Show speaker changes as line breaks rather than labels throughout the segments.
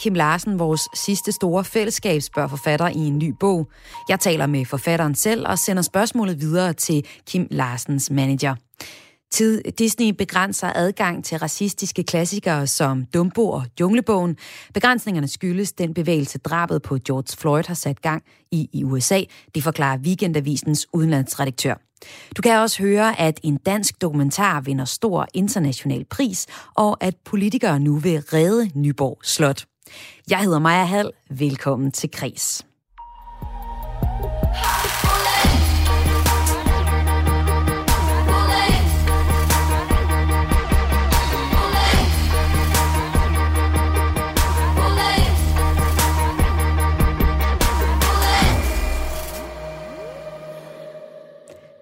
Kim Larsen vores sidste store fællesskab, forfatter i en ny bog. Jeg taler med forfatteren selv og sender spørgsmålet videre til Kim Larsens manager. Tid Disney begrænser adgang til racistiske klassikere som Dumbo og Junglebogen. Begrænsningerne skyldes den bevægelse, drabet på George Floyd har sat gang i i USA. Det forklarer Weekendavisens udenlandsredaktør. Du kan også høre, at en dansk dokumentar vinder stor international pris, og at politikere nu vil redde Nyborg Slot. Jeg hedder Maja Hall. Velkommen til Kres.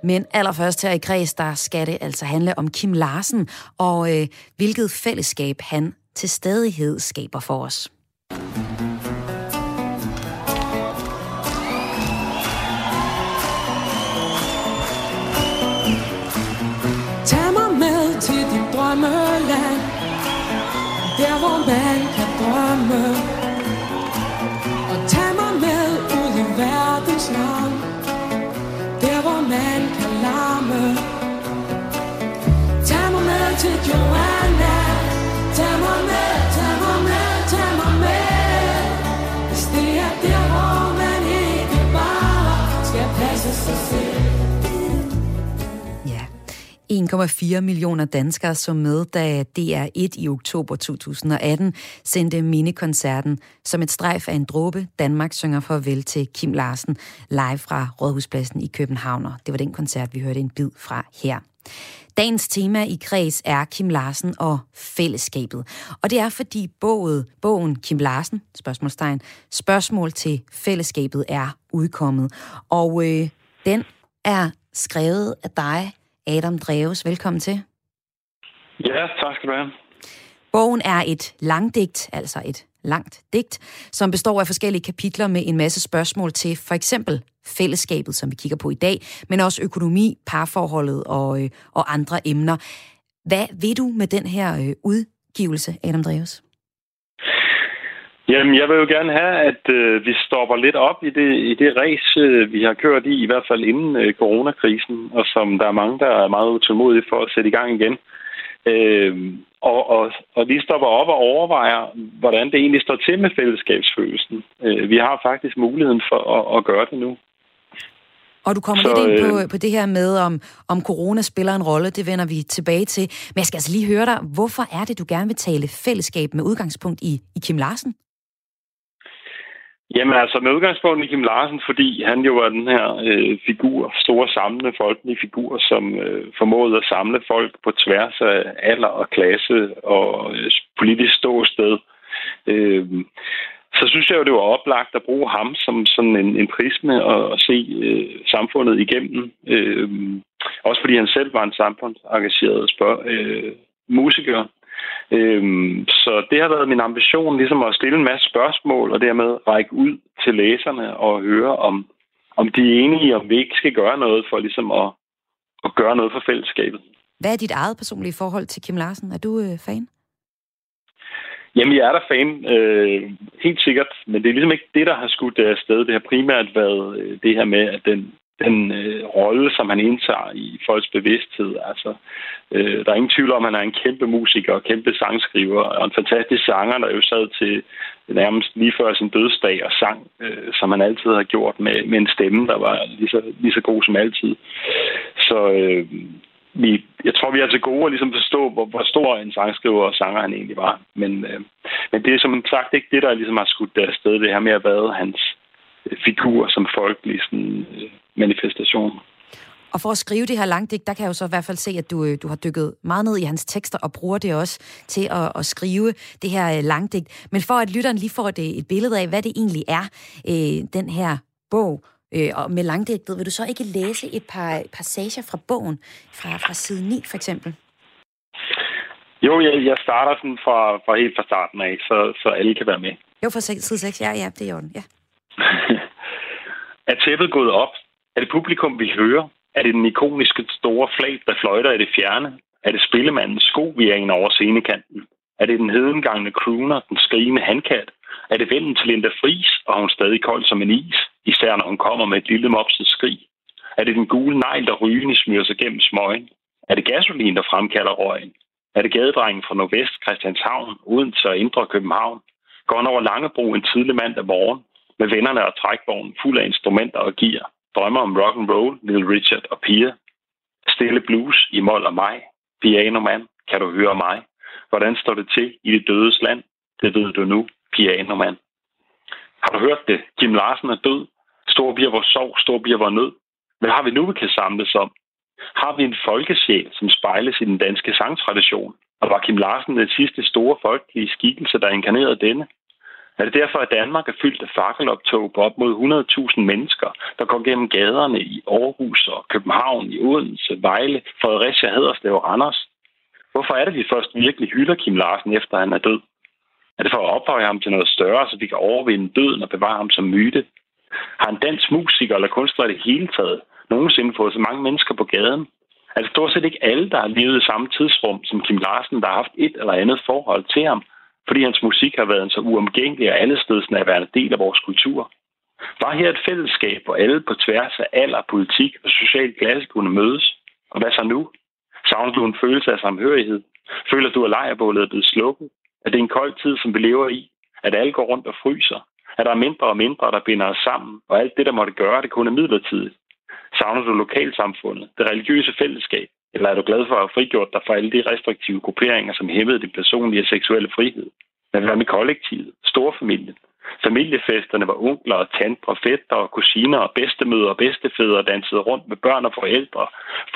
Men allerførst her i kreds, der skal det altså handle om Kim Larsen, og øh, hvilket fællesskab han til stadighed skaber for os.
Der hvor man
1,4 millioner danskere så med, da DR1 i oktober 2018 sendte minikoncerten som et strejf af en dråbe. Danmark synger farvel til Kim Larsen live fra Rådhuspladsen i København. Og det var den koncert, vi hørte en bid fra her. Dagens tema i kreds er Kim Larsen og fællesskabet. Og det er fordi bogen, bogen Kim Larsen, spørgsmålstegn, spørgsmål til fællesskabet er udkommet. Og øh, den er skrevet af dig, Adam Dreves. Velkommen til.
Ja, tak skal du have.
Bogen er et langdigt, altså et langt digt, som består af forskellige kapitler med en masse spørgsmål til for eksempel fællesskabet, som vi kigger på i dag, men også økonomi, parforholdet og, øh, og andre emner. Hvad vil du med den her øh, udgivelse, Adam Dreves?
Jamen, jeg vil jo gerne have, at øh, vi stopper lidt op i det, i det race, øh, vi har kørt i, i hvert fald inden øh, coronakrisen, og som der er mange, der er meget utålmodige for at sætte i gang igen. Øh, og, og, og lige stopper op og overvejer, hvordan det egentlig står til med fællesskabsfølelsen. Øh, vi har faktisk muligheden for at, at gøre det nu.
Og du kommer
Så,
lidt ind på,
øh,
på det her med, om, om corona spiller en rolle. Det vender vi tilbage til. Men jeg skal altså lige høre dig, hvorfor er det, du gerne vil tale fællesskab med udgangspunkt i, i Kim Larsen?
Jamen altså med udgangspunkt i Kim Larsen, fordi han jo var den her øh, figur, store samlende folkelige figur, som øh, formåede at samle folk på tværs af alder og klasse og øh, politisk ståsted. Øh, så synes jeg jo, det var oplagt at bruge ham som sådan en, en prisme og, og se øh, samfundet igennem. Øh, også fordi han selv var en samfundsengageret spørg, øh, musiker. Øhm, så det har været min ambition, ligesom at stille en masse spørgsmål, og dermed række ud til læserne og høre, om, om de er enige, om vi ikke skal gøre noget for ligesom at, at gøre noget for fællesskabet.
Hvad er dit eget personlige forhold til Kim Larsen? Er du øh, fan?
Jamen, jeg er der fan, øh, helt sikkert, men det er ligesom ikke det, der har skudt det afsted. Det har primært været øh, det her med, at den, den øh, rolle, som han indtager i folks bevidsthed. Altså, øh, der er ingen tvivl om, at han er en kæmpe musiker og kæmpe sangskriver, og en fantastisk sanger, der jo sad til nærmest lige før sin dødsdag og sang, øh, som han altid har gjort med, med en stemme, der var lige så, lige så god som altid. Så øh, vi, jeg tror, vi er til gode at ligesom forstå, hvor, hvor stor en sangskriver og sanger han egentlig var. Men, øh, men det er som sagt ikke det, der ligesom har skudt afsted. Det her med at være hans figur som folkelig sådan, øh, manifestation.
Og for at skrive det her langdigt, der kan jeg jo så i hvert fald se, at du, øh, du har dykket meget ned i hans tekster og bruger det også til at, at skrive det her øh, langdigt. Men for at lytteren lige får et, et billede af, hvad det egentlig er, øh, den her bog, øh, og med langdigtet, vil du så ikke læse et par passager fra bogen, fra, fra side 9 for eksempel?
Jo, jeg, jeg starter sådan fra, fra helt fra starten af, så, så alle kan være med.
Jo, fra side 6, ja, ja, det er orden, ja.
tæppet gået op? Er det publikum, vi hører? Er det den ikoniske store flag, der fløjter i det fjerne? Er det spillemandens sko, vi er ind over scenekanten? Er det den hedengangne crooner, den skrigende handkat? Er det vennen til Linda Fris, og hun stadig kold som en is, især når hun kommer med et lille mopset skrig? Er det den gule negl, der rygende smyrer sig gennem smøgen? Er det gasolin, der fremkalder røgen? Er det gadedrengen fra Nordvest, Christianshavn, uden til Indre København? Går han over Langebro en tidlig mandag morgen med vennerne og trækvognen fuld af instrumenter og gear? Drømmer om rock and roll, Little Richard og Pia? Stille blues i mål og mig? Piano man, kan du høre mig? Hvordan står det til i det dødes land? Det ved du nu, piano man. Har du hørt det? Kim Larsen er død. Stor bliver vores sorg, stor bliver vores nød. Hvad har vi nu, vi kan samles om? Har vi en folkesjæl, som spejles i den danske sangtradition? Og var Kim Larsen den sidste store folkelige skikkelse, der inkarnerede denne? Er det derfor, at Danmark er fyldt af fakkeloptog på op mod 100.000 mennesker, der går gennem gaderne i Aarhus og København, i Odense, Vejle, Fredericia, Haderslev og Randers? Hvorfor er det, vi først virkelig hylder Kim Larsen, efter han er død? Er det for at ophøje ham til noget større, så vi kan overvinde døden og bevare ham som myte? Har en dansk musiker eller kunstner i det hele taget nogensinde fået så mange mennesker på gaden? Er det stort set ikke alle, der har levet i samme tidsrum som Kim Larsen, der har haft et eller andet forhold til ham, fordi hans musik har været en så uomgængelig og allestedsnærværende del af vores kultur? Var her et fællesskab, hvor alle på tværs af alder, politik og social klasse kunne mødes? Og hvad så nu? Savner du en følelse af samhørighed? Føler du, at lejrebålet er blevet slukket? Er det en kold tid, som vi lever i? At alle går rundt og fryser? At der er mindre og mindre, der binder os sammen? Og alt det, der måtte gøre, det kun er midlertidigt? Savner du lokalsamfundet? Det religiøse fællesskab? Eller er du glad for at have frigjort dig fra alle de restriktive grupperinger, som hæmmede din personlige og seksuelle frihed? Hvad med kollektivet? Storfamilien? Familiefesterne, hvor onkler og tanter, fætter og kusiner og bedstemøder og bedstefædre dansede rundt med børn og forældre.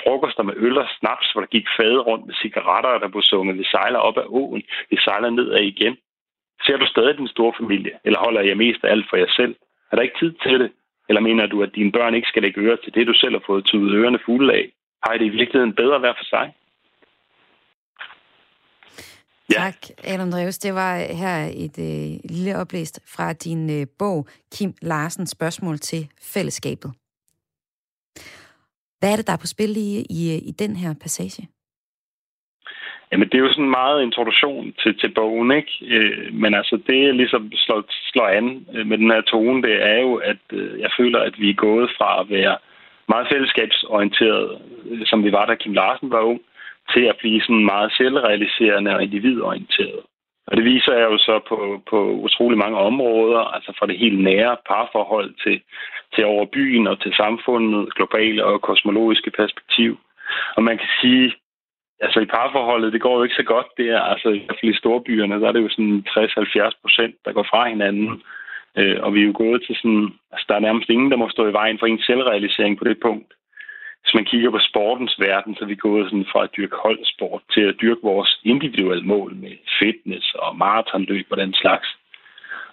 Frokoster med øl og snaps, hvor der gik fade rundt med cigaretter, der blev sunget, vi sejler op ad åen, vi sejler ned af igen. Ser du stadig din store familie, eller holder jeg mest af alt for jer selv? Er der ikke tid til det? Eller mener du, at dine børn ikke skal lægge ører til det, du selv har fået tydet ørerne fulde af? Har I det i virkeligheden bedre hver for sig?
Ja. Tak, Adam Dreves. Det var her et øh, lille oplæst fra din øh, bog, Kim Larsens spørgsmål til fællesskabet. Hvad er det, der er på spil i, i, i den her passage?
Jamen, det er jo sådan en meget introduktion til, til bogen, ikke? Øh, men altså, det jeg ligesom slår, slår an øh, med den her tone, det er jo, at øh, jeg føler, at vi er gået fra at være meget fællesskabsorienteret, som vi var, da Kim Larsen var ung, til at blive sådan meget selvrealiserende og individorienteret. Og det viser jeg jo så på, på utrolig mange områder, altså fra det helt nære parforhold til, til over byen og til samfundet, globale og kosmologiske perspektiv. Og man kan sige, altså i parforholdet, det går jo ikke så godt der. Altså i hvert fald i storbyerne, der er det jo sådan 60-70 procent, der går fra hinanden. Øh, og vi er jo gået til sådan, altså der er nærmest ingen, der må stå i vejen for en selvrealisering på det punkt hvis man kigger på sportens verden, så er vi gået sådan fra at dyrke holdsport til at dyrke vores individuelle mål med fitness og maratonløb og den slags.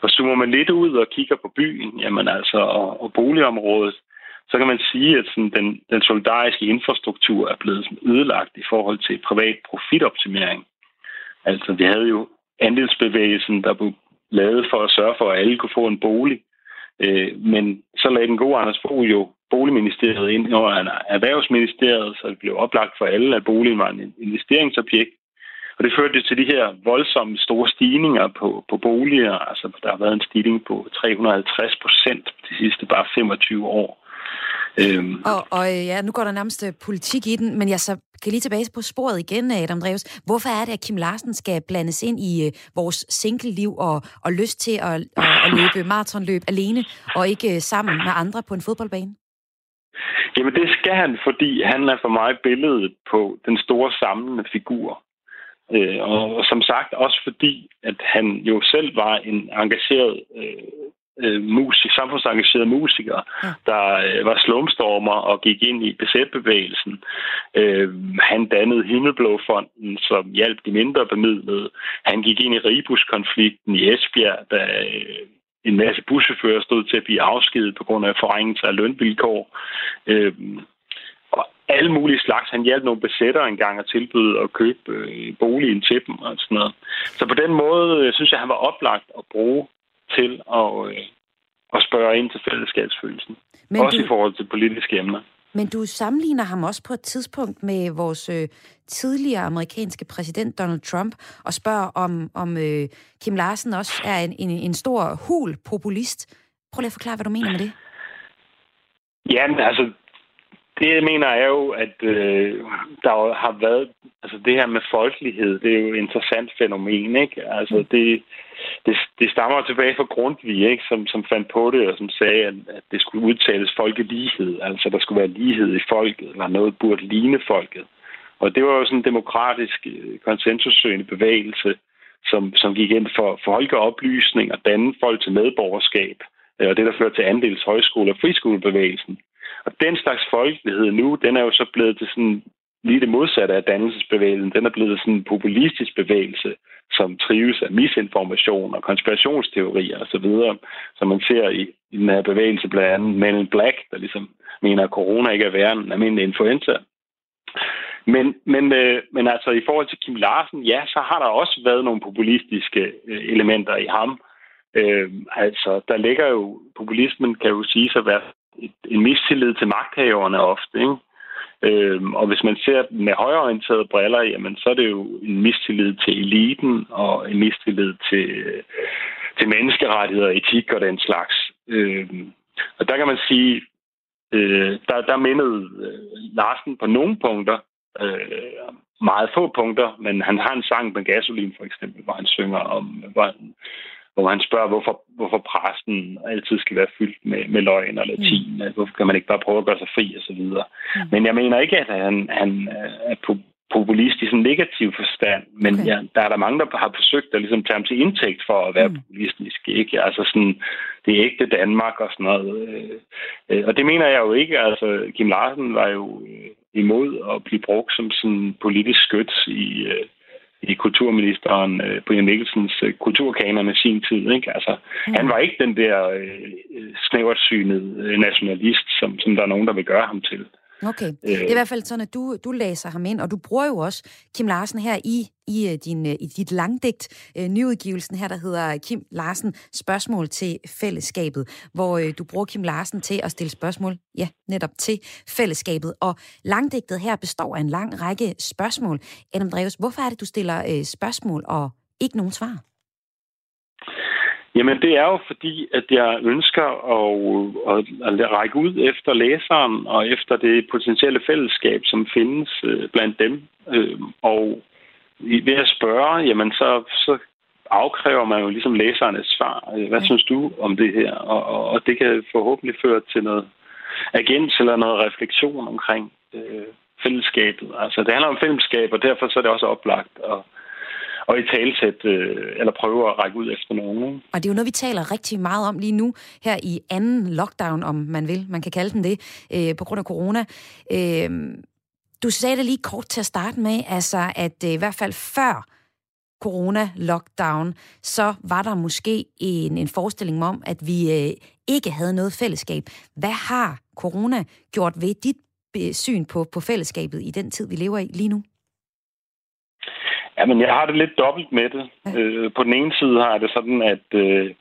Og zoomer man lidt ud og kigger på byen, jamen altså, og, og boligområdet, så kan man sige, at sådan den, den solidariske infrastruktur er blevet sådan ødelagt i forhold til privat profitoptimering. Altså, vi havde jo andelsbevægelsen, der blev lavet for at sørge for, at alle kunne få en bolig. Øh, men så lagde den gode Anders Fogh jo Boligministeriet ind over Erhvervsministeriet, så det blev oplagt for alle, at boligen var en investeringsobjekt. Og det førte til de her voldsomme store stigninger på, på boliger. Altså, der har været en stigning på 350 procent de sidste bare 25 år.
Øhm. Og, og ja, nu går der nærmest øh, politik i den, men jeg så kan lige tilbage på sporet igen, Adam Dreves. Hvorfor er det, at Kim Larsen skal blandes ind i uh, vores single-liv og, og lyst til at, at, at løbe maratonløb alene, og ikke uh, sammen med andre på en fodboldbane?
Jamen det skal han, fordi han er for mig billedet på den store samlende figur. Øh, og som sagt også fordi, at han jo selv var en engageret øh, øh musik, samfundsengageret musiker, ja. der øh, var slumstormer og gik ind i BZ-bevægelsen. Øh, han dannede Himmelblåfonden, som hjalp de mindre bemidlede. Han gik ind i Ribus-konflikten i Esbjerg, da øh, en masse buschauffører stod til at blive afskedet på grund af forringelse af lønvilkår. Øh, og alle mulige slags. Han hjalp nogle besætter engang at tilbyde at købe øh, boligen til dem og sådan noget. Så på den måde øh, synes jeg, han var oplagt at bruge til at, øh, at spørge ind til fællesskabsfølelsen. Men også du... i forhold til politiske emner.
Men du sammenligner ham også på et tidspunkt med vores øh, tidligere amerikanske præsident Donald Trump og spørger, om, om øh, Kim Larsen også er en, en, en stor hul populist. Prøv lige at forklare, hvad du mener med det.
Jamen, altså, det jeg mener er jo, at øh, der har været... Altså, det her med folkelighed, det er jo et interessant fænomen, ikke? Altså, mm. det, det, det stammer tilbage fra Grundtvig, ikke? Som, som fandt på det, og som sagde, at, at det skulle udtales folkelighed. Altså, der skulle være lighed i folket, eller noget burde ligne folket. Og det var jo sådan en demokratisk øh, konsensussøgende bevægelse, som, som gik ind for folkeoplysning og danne folk til medborgerskab. Øh, og det, der førte til andels højskole- og friskolebevægelsen. Og den slags folkelighed nu, den er jo så blevet til sådan lige det modsatte af dannelsesbevægelsen. Den er blevet sådan en populistisk bevægelse, som trives af misinformation og konspirationsteorier osv., som man ser i, i den her bevægelse blandt andet Men in Black, der ligesom mener, at corona ikke er værre end almindelig influenza. Men, men, øh, men altså i forhold til Kim Larsen, ja, så har der også været nogle populistiske øh, elementer i ham. Øh, altså, der ligger jo, populismen kan jo sige at være en mistillid til magthaverne ofte, ikke? Øhm, og hvis man ser med højorienterede briller, jamen, så er det jo en mistillid til eliten og en mistillid til, til menneskerettigheder, etik og den slags. Øhm, og der kan man sige, øh, der, der mindede øh, Larsen på nogle punkter, øh, meget få punkter, men han har en sang med gasolin for eksempel, hvor han synger om, hvor han, hvor han spørger, hvorfor, hvorfor præsten altid skal være fyldt med, med løgn og latin. Mm. Hvorfor kan man ikke bare prøve at gøre sig fri og så videre. Mm. Men jeg mener ikke, at han, han er på populist i sådan en negativ forstand, men okay. ja, der er der mange, der har forsøgt at ligesom tage ham til indtægt for at være mm. populistisk. Ikke? Altså sådan, det er ægte Danmark og sådan noget. Øh, øh, og det mener jeg jo ikke. Altså, Kim Larsen var jo øh, imod at blive brugt som sådan politisk skyts i, i kulturministeren øh, Brian Mikkelsens øh, kulturkanon i sin tid. Ikke? Altså, mm. Han var ikke den der øh, snævert øh, nationalist, som, som der er nogen, der vil gøre ham til.
Okay. Øh. Det er i hvert fald sådan, at du, du læser ham ind, og du bruger jo også Kim Larsen her i, i, øh, din, øh, i dit langdigt, øh, nyudgivelsen her, der hedder Kim Larsen Spørgsmål til fællesskabet, hvor øh, du bruger Kim Larsen til at stille spørgsmål, ja, netop til fællesskabet. Og langdigtet her består af en lang række spørgsmål. Adam Dreves, hvorfor er det, du stiller øh, spørgsmål og ikke nogen svar?
Jamen, det er jo fordi, at jeg ønsker at, at, række ud efter læseren og efter det potentielle fællesskab, som findes øh, blandt dem. Øh, og ved at spørge, jamen så, så afkræver man jo ligesom læseren et svar. Øh, hvad synes du om det her? Og, og, og det kan forhåbentlig føre til noget agens eller noget refleksion omkring øh, fællesskabet. Altså, det handler om fællesskab, og derfor så er det også oplagt at og i talsæt, øh, eller prøve at række ud efter nogen.
Og det er jo noget, vi taler rigtig meget om lige nu, her i anden lockdown, om man vil, man kan kalde den det, øh, på grund af corona. Øh, du sagde det lige kort til at starte med, altså at øh, i hvert fald før corona-lockdown, så var der måske en, en forestilling om, at vi øh, ikke havde noget fællesskab. Hvad har corona gjort ved dit øh, syn på, på fællesskabet i den tid, vi lever i lige nu?
Jamen, jeg har det lidt dobbelt med det. Ja. Øh, på den ene side har jeg det sådan, at, øh,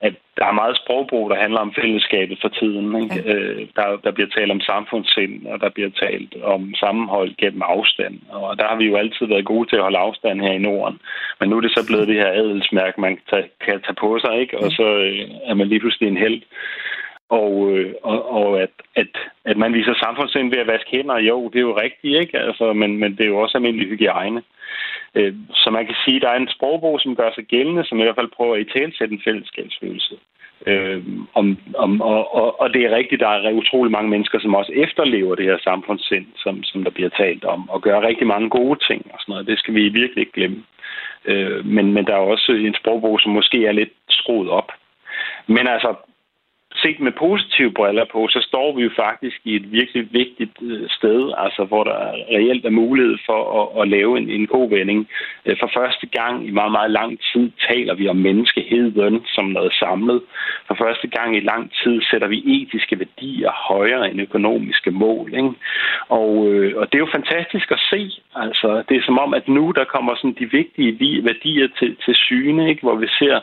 at der er meget sprogbrug, der handler om fællesskabet for tiden. Ikke? Ja. Øh, der, der bliver talt om samfundssind, og der bliver talt om sammenhold gennem afstand. Og der har vi jo altid været gode til at holde afstand her i Norden. Men nu er det så blevet det her adelsmærke, man kan tage, kan tage på sig, ikke? og så øh, er man lige pludselig en held. Og, øh, og, og at, at, at man viser samfundssind ved at vaske hænder, jo, det er jo rigtigt, ikke? Altså, men, men det er jo også almindelig hygiejne. Øh, så man kan sige, at der er en sprogbrug, som gør sig gældende, som i hvert fald prøver at i talsætte en fællesskabsfølelse. Øh, om, om, og, og, og det er rigtigt, der er utrolig mange mennesker, som også efterlever det her samfundssind, som, som der bliver talt om, og gør rigtig mange gode ting og sådan noget. Det skal vi virkelig ikke glemme. Øh, men, men der er også en sprogbrug, som måske er lidt skruet op. Men altså, set med positive briller på, så står vi jo faktisk i et virkelig vigtigt øh, sted, altså hvor der reelt er mulighed for at, at lave en, en god vending. Øh, for første gang i meget, meget lang tid taler vi om menneskeheden som noget samlet. For første gang i lang tid sætter vi etiske værdier højere end økonomiske mål. Ikke? Og, øh, og det er jo fantastisk at se. Altså, det er som om, at nu der kommer sådan de vigtige værdier til, til syne, ikke? hvor vi ser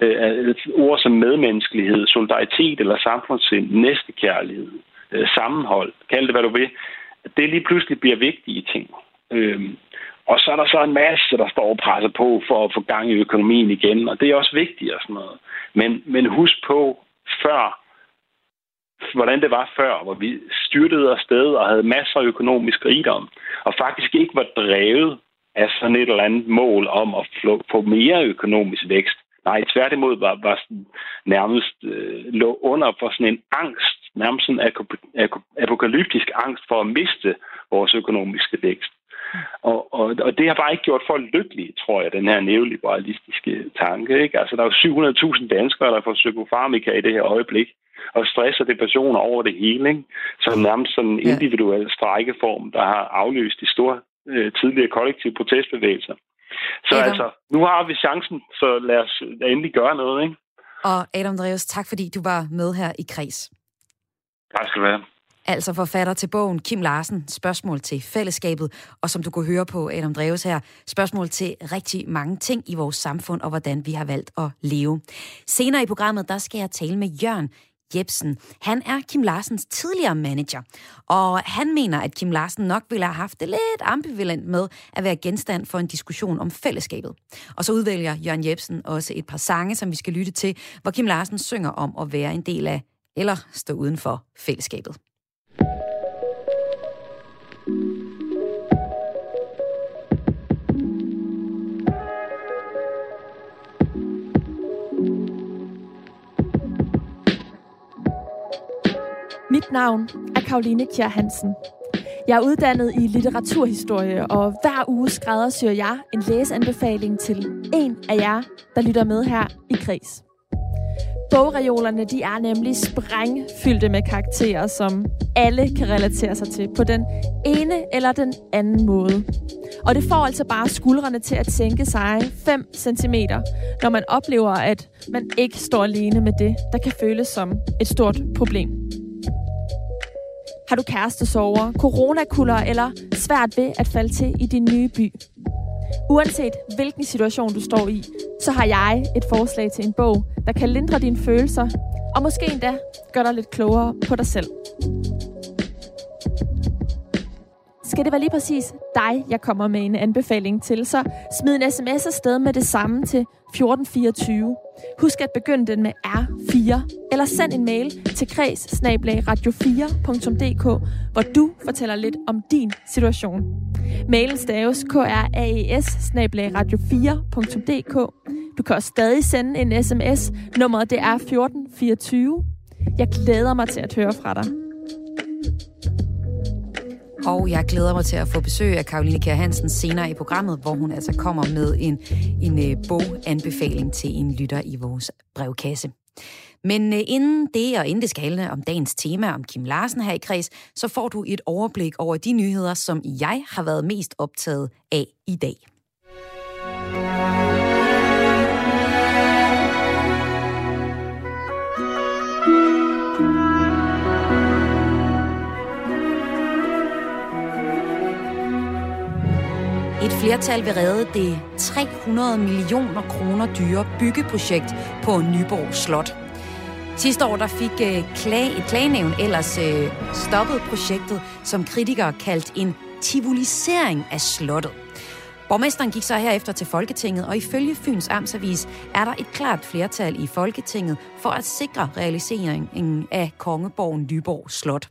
øh, ord som medmenneskelighed, solidaritet eller samfundssind, næstekærlighed, øh, sammenhold, kald det hvad du vil, det lige pludselig bliver vigtige ting. Øh, og så er der så en masse, der står og presser på for at få gang i økonomien igen, og det er også vigtigt og sådan noget. Men, men husk på, før, hvordan det var før, hvor vi styrtede afsted og havde masser af økonomisk rigdom, og faktisk ikke var drevet af sådan et eller andet mål om at få mere økonomisk vækst, Nej, tværtimod var, var sådan, nærmest øh, lå under for sådan en angst, nærmest en apokalyptisk angst for at miste vores økonomiske vækst. Og, og, og det har bare ikke gjort folk lykkelige, tror jeg, den her neoliberalistiske tanke. Ikke? Altså, der er jo 700.000 danskere, der får psykofarmika i det her øjeblik, og stress og depressioner over det hele. Ikke? Så nærmest sådan en individuel strækkeform, der har afløst de store øh, tidligere kollektive protestbevægelser. Så Adam. altså, nu har vi chancen, så lad os endelig gøre noget, ikke?
Og Adam Dreves, tak fordi du var med her i Kreds.
Tak skal du have.
Altså forfatter til bogen Kim Larsen, spørgsmål til fællesskabet, og som du kunne høre på Adam Dreves her, spørgsmål til rigtig mange ting i vores samfund og hvordan vi har valgt at leve. Senere i programmet, der skal jeg tale med Jørgen Jebsen. Han er Kim Larsens tidligere manager, og han mener, at Kim Larsen nok ville have haft det lidt ambivalent med at være genstand for en diskussion om fællesskabet. Og så udvælger Jørgen Jebsen også et par sange, som vi skal lytte til, hvor Kim Larsen synger om at være en del af eller stå uden for fællesskabet.
Mit navn er Karoline Kjær Hansen. Jeg er uddannet i litteraturhistorie, og hver uge skræddersyr jeg en læseanbefaling til en af jer, der lytter med her i Kris. Bogreolerne de er nemlig sprængfyldte med karakterer, som alle kan relatere sig til på den ene eller den anden måde. Og det får altså bare skuldrene til at tænke sig 5 cm, når man oplever, at man ikke står alene med det, der kan føles som et stort problem. Har du kærestesover, coronakuller eller svært ved at falde til i din nye by? Uanset hvilken situation du står i, så har jeg et forslag til en bog, der kan lindre dine følelser, og måske endda gøre dig lidt klogere på dig selv. Skal det være lige præcis dig, jeg kommer med en anbefaling til, så smid en sms afsted med det samme til 1424. Husk at begynde den med R4, eller send en mail til kreds radio4.dk, hvor du fortæller lidt om din situation. Mailen staves kraes radio4.dk. Du kan også stadig sende en sms. Nummeret det er 1424. Jeg glæder mig til at høre fra dig.
Og jeg glæder mig til at få besøg af Karoline Kjær Hansen senere i programmet, hvor hun altså kommer med en, en øh, boganbefaling til en lytter i vores brevkasse. Men øh, inden det, og inden det skal om dagens tema om Kim Larsen her i Kreds, så får du et overblik over de nyheder, som jeg har været mest optaget af i dag. Et flertal vil redde det 300 millioner kroner dyre byggeprojekt på Nyborg Slot. Sidste år der fik uh, klage, et klagenævn ellers uh, stoppet projektet, som kritikere kaldt en tivolisering af slottet. Borgmesteren gik så herefter til Folketinget, og ifølge Fyns Amtsavis er der et klart flertal i Folketinget for at sikre realiseringen af Kongeborgen Nyborg Slot.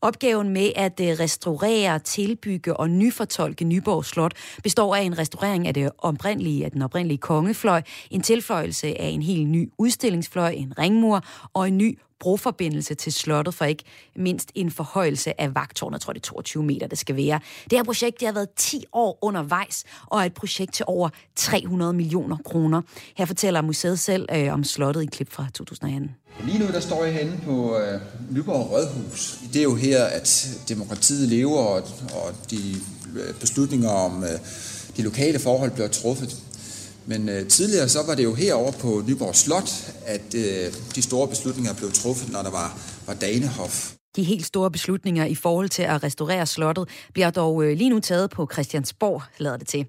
Opgaven med at øh, restaurere, tilbygge og nyfortolke Nyborg Slot består af en restaurering af, det oprindelige, af den oprindelige kongefløj, en tilføjelse af en helt ny udstillingsfløj, en ringmur og en ny broforbindelse til slottet, for ikke mindst en forhøjelse af vagtårnet, jeg tror det er 22 meter, det skal være. Det her projekt det har været 10 år undervejs, og er et projekt til over 300 millioner kroner. Her fortæller museet selv øh, om slottet i et klip fra 2018.
Lige nu der står jeg henne på øh, Nyborg Rådhus. Det er jo her, at demokratiet lever, og, og de øh, beslutninger om øh, de lokale forhold bliver truffet. Men øh, tidligere så var det jo herover på Nyborg Slot, at øh, de store beslutninger blev truffet, når der var, var Danehof.
De helt store beslutninger i forhold til at restaurere slottet bliver dog øh, lige nu taget på Christiansborg, lader det til.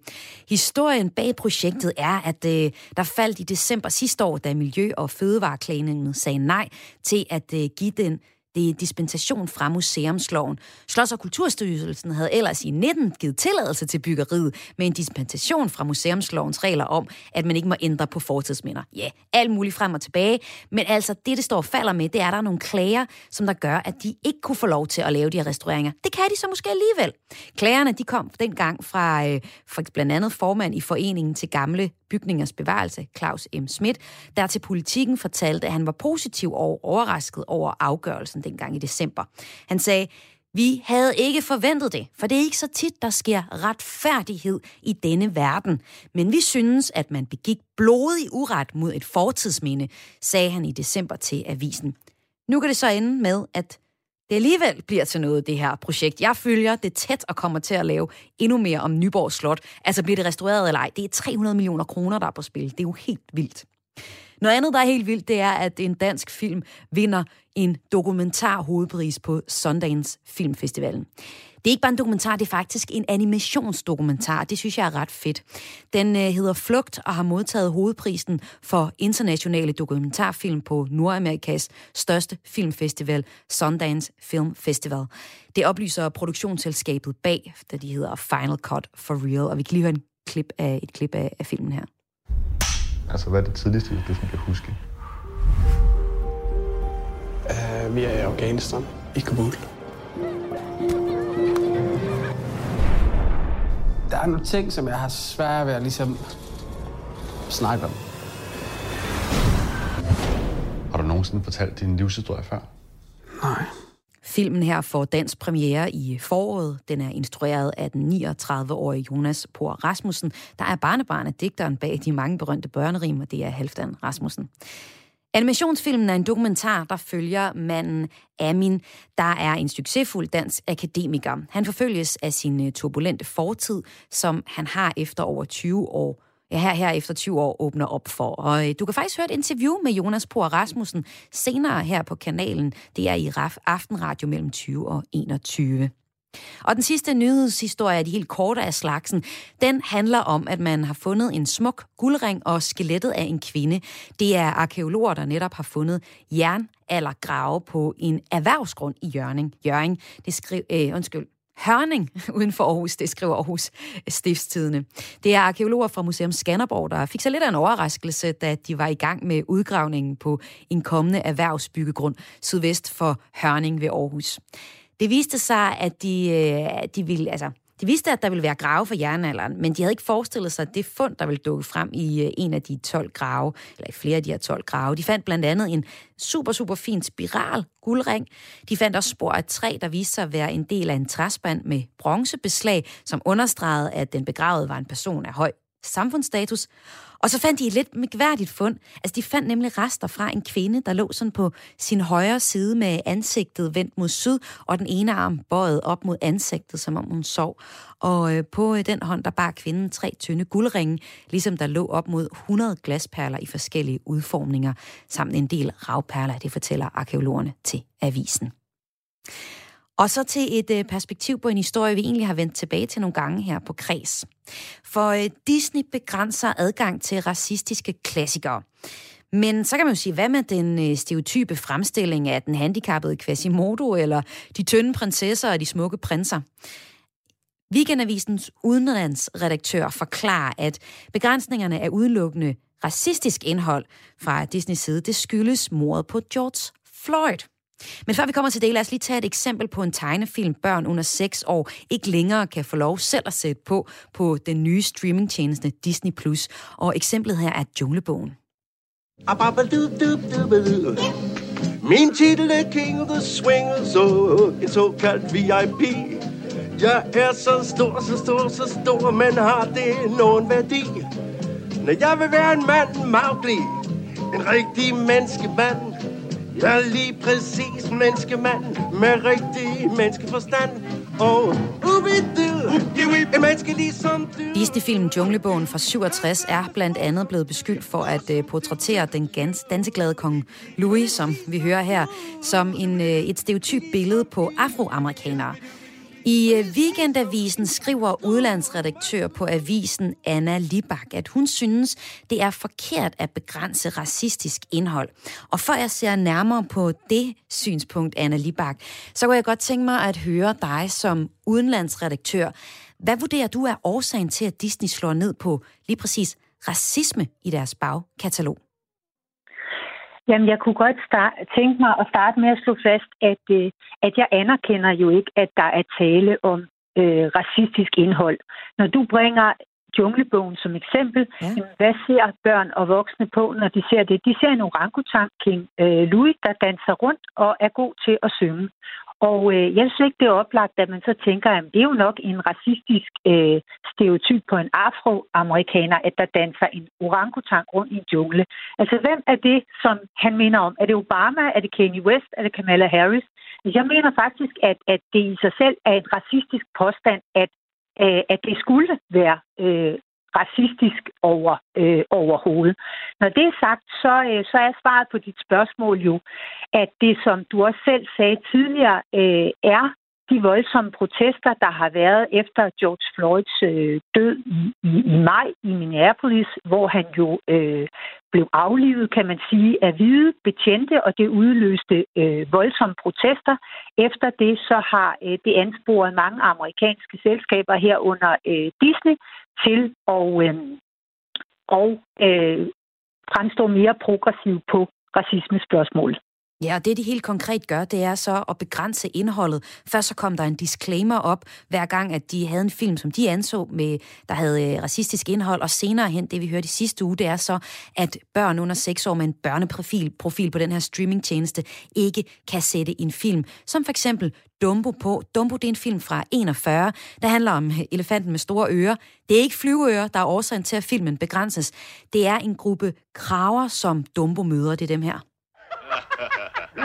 Historien bag projektet er, at øh, der faldt i december sidste år, da Miljø- og Fødevareklagenævnet sagde nej til at øh, give den det er dispensation fra museumsloven. Slots- og Kulturstyrelsen havde ellers i 19 givet tilladelse til byggeriet med en dispensation fra museumslovens regler om, at man ikke må ændre på fortidsminder. Ja, alt muligt frem og tilbage, men altså det, det står og falder med, det er, at der er nogle klager, som der gør, at de ikke kunne få lov til at lave de her restaureringer. Det kan de så måske alligevel. Klagerne, de kom dengang fra, øh, fra blandt andet formand i Foreningen til Gamle Bygningers Bevarelse, Claus M. Schmidt, der til politikken fortalte, at han var positiv og overrasket over afgørelsen dengang i december. Han sagde, vi havde ikke forventet det, for det er ikke så tit, der sker retfærdighed i denne verden. Men vi synes, at man begik blodig uret mod et fortidsminde, sagde han i december til avisen. Nu kan det så ende med, at det alligevel bliver til noget, det her projekt. Jeg følger det tæt og kommer til at lave endnu mere om Nyborg Slot. Altså bliver det restaureret eller ej? Det er 300 millioner kroner, der er på spil. Det er jo helt vildt. Noget andet, der er helt vildt, det er, at en dansk film vinder en dokumentar hovedpris på Sundance Filmfestivalen. Det er ikke bare en dokumentar, det er faktisk en animationsdokumentar. Det synes jeg er ret fedt. Den øh, hedder Flugt og har modtaget hovedprisen for internationale dokumentarfilm på Nordamerikas største filmfestival, Sundance Film Festival. Det oplyser produktionsselskabet bag, da de hedder Final Cut for Real. Og vi kan lige høre en klip af, et klip af, af filmen her.
Altså, hvad er det tidligste, du sådan kan huske?
Uh, vi er i Afghanistan, i Kabul. Der er nogle ting, som jeg har svært ved at ligesom snakke om.
Har du nogensinde fortalt din livshistorie før?
Nej.
Filmen her får dansk premiere i foråret. Den er instrueret af den 39-årige Jonas Por Rasmussen, der er barnebarn af digteren bag de mange berømte børnerim, og det er Halfdan Rasmussen. Animationsfilmen er en dokumentar, der følger manden Amin, der er en succesfuld dansk akademiker. Han forfølges af sin øh, turbulente fortid, som han har efter over 20 år ja, her, her efter 20 år åbner op for. Og øh, du kan faktisk høre et interview med Jonas Por Rasmussen senere her på kanalen. Det er i RAF Aftenradio mellem 20 og 21. Og den sidste nyhedshistorie, de helt korte af slagsen, den handler om, at man har fundet en smuk guldring og skelettet af en kvinde. Det er arkeologer, der netop har fundet jernaldergrave på en erhvervsgrund i Jørning. Jørning, det skriver, øh, undskyld, Hørning uden for Aarhus, det skriver Aarhus Stiftstidene. Det er arkeologer fra Museum Skanderborg, der fik sig lidt af en overraskelse, da de var i gang med udgravningen på en kommende erhvervsbyggegrund sydvest for Hørning ved Aarhus. Det viste sig, at de, øh, de ville, altså, de vidste, at der ville være grave for jernalderen, men de havde ikke forestillet sig, at det fund, der ville dukke frem i øh, en af de 12 grave, eller i flere af de her 12 grave. De fandt blandt andet en super, super fin spiral guldring. De fandt også spor af træ, der viste sig at være en del af en træspand med bronzebeslag, som understregede, at den begravede var en person af høj samfundsstatus. Og så fandt de et lidt mærkværdigt fund. Altså, de fandt nemlig rester fra en kvinde, der lå sådan på sin højre side med ansigtet vendt mod syd, og den ene arm bøjet op mod ansigtet, som om hun sov. Og øh, på øh, den hånd, der bar kvinden tre tynde guldringe, ligesom der lå op mod 100 glasperler i forskellige udformninger, samt en del ravperler, det fortæller arkeologerne til avisen. Og så til et øh, perspektiv på en historie, vi egentlig har vendt tilbage til nogle gange her på Kreds. For øh, Disney begrænser adgang til racistiske klassikere. Men så kan man jo sige, hvad med den øh, stereotype fremstilling af den handicappede Quasimodo, eller de tynde prinsesser og de smukke prinser? Weekendavisens udenlandsredaktør forklarer, at begrænsningerne af udelukkende racistisk indhold fra Disneys side, det skyldes mordet på George Floyd. Men før vi kommer til det, lad os lige tage et eksempel på en tegnefilm, børn under 6 år ikke længere kan få lov selv at sætte på på den nye streamingtjeneste Disney+. Plus. Og eksemplet her er Junglebogen.
Min titel er King of the Swingers og en såkaldt VIP. Jeg er så stor, så stor, så stor, men har det nogen værdi? Når jeg vil være en mand, Mowgli, en rigtig menneskemand. Jeg er lige præcis menneskemand med rigtig menneskeforstand. Og ubidu, en menneske ligesom du.
Disney-filmen Junglebogen fra 67 er blandt andet blevet beskyldt for at øh, portrættere den gans, danseglade kong Louis, som vi hører her, som en, øh, et stereotyp billede på afroamerikanere. I øh, Weekendavisen skriver udlandsredaktør på avisen Anna Libak, at hun synes, det er forkert at begrænse racistisk indhold. Og før jeg ser nærmere på det synspunkt, Anna Libak, så kunne jeg godt tænke mig at høre dig som udenlandsredaktør. Hvad vurderer du er årsagen til, at Disney slår ned på lige præcis racisme i deres bagkatalog?
Jamen, jeg kunne godt start, tænke mig at starte med at slå fast, at, øh, at jeg anerkender jo ikke, at der er tale om øh, racistisk indhold. Når du bringer junglebogen som eksempel, ja. jamen, hvad ser børn og voksne på, når de ser det? De ser en orangutang, King øh, Louis, der danser rundt og er god til at synge. Og øh, jeg synes ikke, det er oplagt, at man så tænker, at det er jo nok en racistisk øh, stereotyp på en afroamerikaner, at der danser en orangutang rundt i en jungle. Altså, hvem er det, som han mener om? Er det Obama? Er det Kanye West? Er det Kamala Harris? Altså, jeg mener faktisk, at, at det i sig selv er en racistisk påstand, at, øh, at det skulle være øh, racistisk over, øh, overhovedet. Når det er sagt, så, øh, så er svaret på dit spørgsmål jo, at det, som du også selv sagde tidligere, øh, er de voldsomme protester, der har været efter George Floyds øh, død i, i, i maj i Minneapolis, hvor han jo øh, blev aflivet, kan man sige, af hvide betjente, og det udløste øh, voldsomme protester. Efter det så har øh, det ansporet mange amerikanske selskaber herunder øh, Disney til at øh, og, øh, fremstå mere progressiv på racismespørgsmål.
Ja, og det de helt konkret gør, det er så at begrænse indholdet. Først så kom der en disclaimer op, hver gang, at de havde en film, som de anså, med, der havde øh, racistisk indhold, og senere hen, det vi hørte i sidste uge, det er så, at børn under 6 år med en børneprofil profil på den her streamingtjeneste ikke kan sætte en film, som for eksempel Dumbo på. Dumbo, det er en film fra 41, der handler om øh, elefanten med store ører. Det er ikke flyveører, der er årsagen til, at filmen begrænses. Det er en gruppe kraver, som Dumbo møder, det er dem her.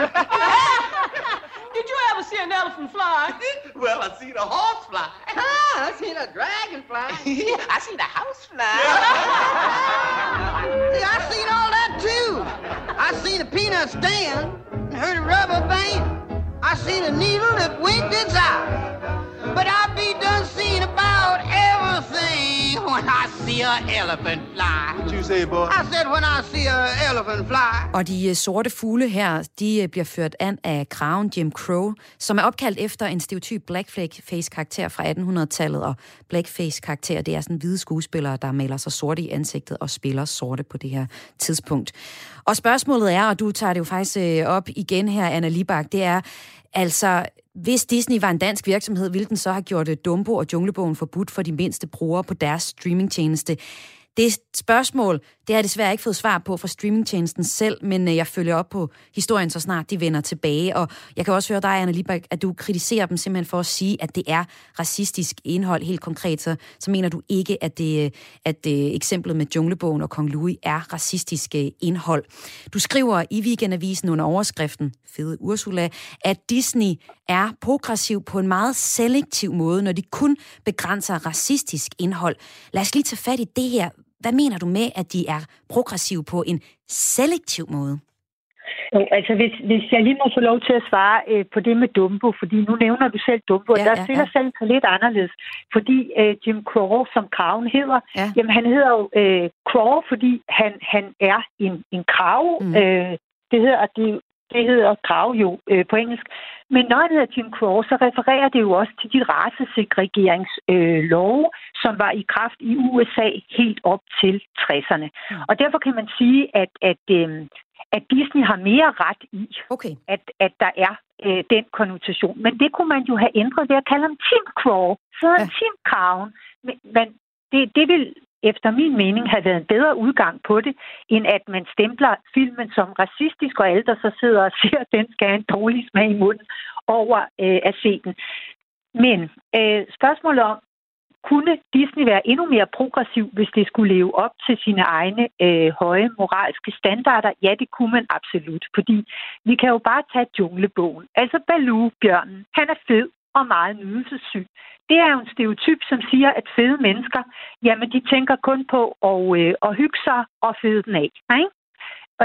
Did you ever see an elephant fly?
well, I seen a horse fly.
Ah, I seen a dragon fly.
I seen a house fly.
See, I seen all that too. I seen a peanut stand and heard a rubber band. I seen a needle that winked its eye. But I be done see an elephant fly.
What you say, boy?
I said when I see an elephant fly.
Og de øh, sorte fugle her, de øh, bliver ført an af kraven Jim Crow, som er opkaldt efter en stereotyp blackface-karakter fra 1800-tallet. Og blackface-karakter, det er sådan hvide skuespillere, der maler sig sorte i ansigtet og spiller sorte på det her tidspunkt. Og spørgsmålet er, og du tager det jo faktisk øh, op igen her, Anna Libak, det er, altså, hvis Disney var en dansk virksomhed, ville den så have gjort øh, Dumbo og Junglebogen forbudt for de mindste brugere på deres streamingtjeneste? Det spørgsmål, det har jeg desværre ikke fået svar på fra streamingtjenesten selv, men øh, jeg følger op på historien, så snart de vender tilbage. Og jeg kan også høre dig, Anna Libak, at du kritiserer dem simpelthen for at sige, at det er racistisk indhold helt konkret. Så, så mener du ikke, at, det, øh, at det, eksemplet med Junglebogen og Kong Louis er racistisk indhold. Du skriver i Weekendavisen under overskriften, Fede Ursula, at Disney er progressiv på en meget selektiv måde, når de kun begrænser racistisk indhold. Lad os lige tage fat i det her. Hvad mener du med, at de er progressive på en selektiv måde?
Jo, altså hvis, hvis jeg lige må få lov til at svare øh, på det med Dumbo, fordi nu nævner du selv Dumbo, ja, og der ja, stiller ja. selv sig lidt anderledes, fordi øh, Jim Crow, som kraven hedder, ja. jamen han hedder jo øh, Crow, fordi han, han er en, en krav. Mm. Øh, det hedder, det, det hedder krav jo øh, på engelsk. Men når det hedder Jim Crow, så refererer det jo også til de racesegregeringslove, øh, som var i kraft i USA helt op til 60'erne. Mm. Og derfor kan man sige, at, at, øh, at Disney har mere ret i,
okay.
at, at der er øh, den konnotation. Men det kunne man jo have ændret ved at kalde ham Tim Crow, så ja. Tim Crown. Men, men det, det vil efter min mening have været en bedre udgang på det, end at man stempler filmen som racistisk, og alle, der så sidder og siger, at den skal have en dårlig smag i munden over øh, at se den. Men øh, spørgsmålet om, kunne Disney være endnu mere progressiv, hvis det skulle leve op til sine egne øh, høje moralske standarder? Ja, det kunne man absolut, fordi vi kan jo bare tage junglebogen. Altså Baloo, bjørnen, han er fed og meget nydelsessyg. Det er jo en stereotyp, som siger, at fede mennesker, jamen de tænker kun på at, øh, at hygge sig og fede den af. Ikke?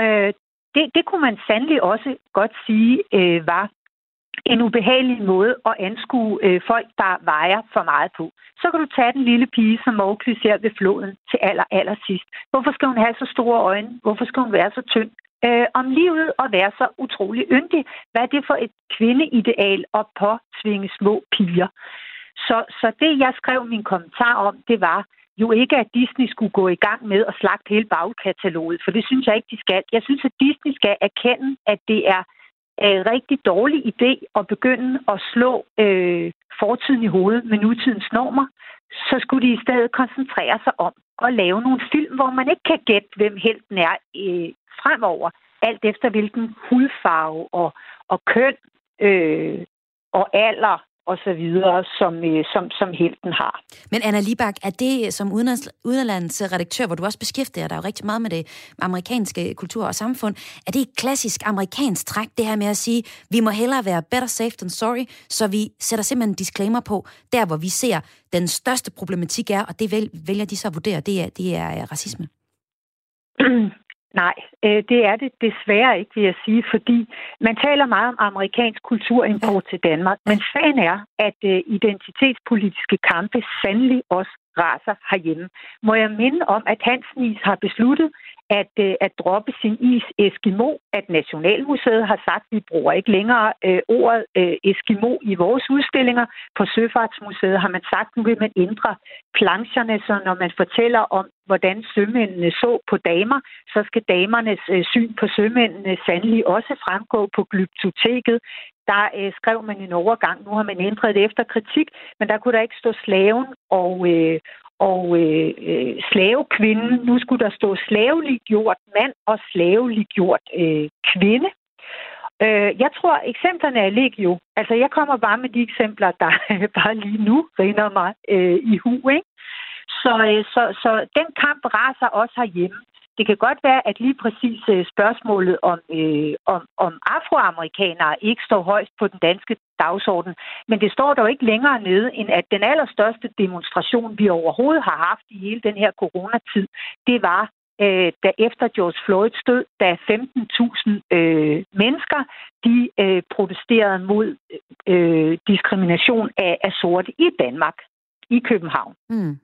Øh, det, det kunne man sandelig også godt sige øh, var en ubehagelig måde at anskue øh, folk, der vejer for meget på. Så kan du tage den lille pige, som Mowgli ser ved floden til aller, aller sidst. Hvorfor skal hun have så store øjne? Hvorfor skal hun være så tynd? Øh, om livet og være så utrolig yndig. Hvad er det for et kvindeideal at påtvinge små piger? Så, så det, jeg skrev min kommentar om, det var jo ikke, at Disney skulle gå i gang med at slagte hele bagkataloget, for det synes jeg ikke, de skal. Jeg synes, at Disney skal erkende, at det er en rigtig dårlig idé at begynde at slå øh, fortiden i hovedet med nutidens normer, så skulle de i stedet koncentrere sig om at lave nogle film, hvor man ikke kan gætte, hvem helten er øh, fremover, alt efter hvilken hudfarve og, og køn øh, og alder og så videre, som, øh, som, som helten har.
Men Anna Libak, er det som udenlandsredaktør, hvor du også beskæftiger dig jo rigtig meget med det amerikanske kultur og samfund, er det et klassisk amerikansk træk, det her med at sige, vi må hellere være better safe than sorry, så vi sætter simpelthen en disclaimer på, der hvor vi ser, den største problematik er, og det vælger de så at vurdere, det er, det er øh, racisme?
Nej, øh, det er det desværre ikke, vil jeg sige, fordi man taler meget om amerikansk kulturimport til Danmark, men sagen er, at øh, identitetspolitiske kampe sandelig også raser herhjemme. Må jeg minde om, at Hans Is har besluttet, at, øh, at droppe sin is Eskimo, at Nationalmuseet har sagt, at vi bruger ikke længere øh, ordet øh, Eskimo i vores udstillinger. På Søfartsmuseet har man sagt, at nu vil man ændre plancherne, så når man fortæller om, hvordan sømændene så på damer, så skal damernes øh, syn på sømændene sandelig også fremgå på glyptoteket der øh, skrev man en overgang. Nu har man ændret det efter kritik, men der kunne der ikke stå slaven og, øh, og øh, øh, slavekvinden. Nu skulle der stå slaveliggjort mand og slaveliggjort øh, kvinde. Øh, jeg tror, eksemplerne er legio. Altså, jeg kommer bare med de eksempler, der bare lige nu rinder mig øh, i hu. Ikke? Så, øh, så, så den kamp raser også herhjemme. Det kan godt være, at lige præcis øh, spørgsmålet om, øh, om, om afroamerikanere ikke står højst på den danske dagsorden, men det står dog ikke længere nede, end at den allerstørste demonstration, vi overhovedet har haft i hele den her coronatid, det var øh, da efter George Floyds død, da 15.000 øh, mennesker de øh, protesterede mod øh, øh, diskrimination af, af sorte i Danmark, i København.
Mm.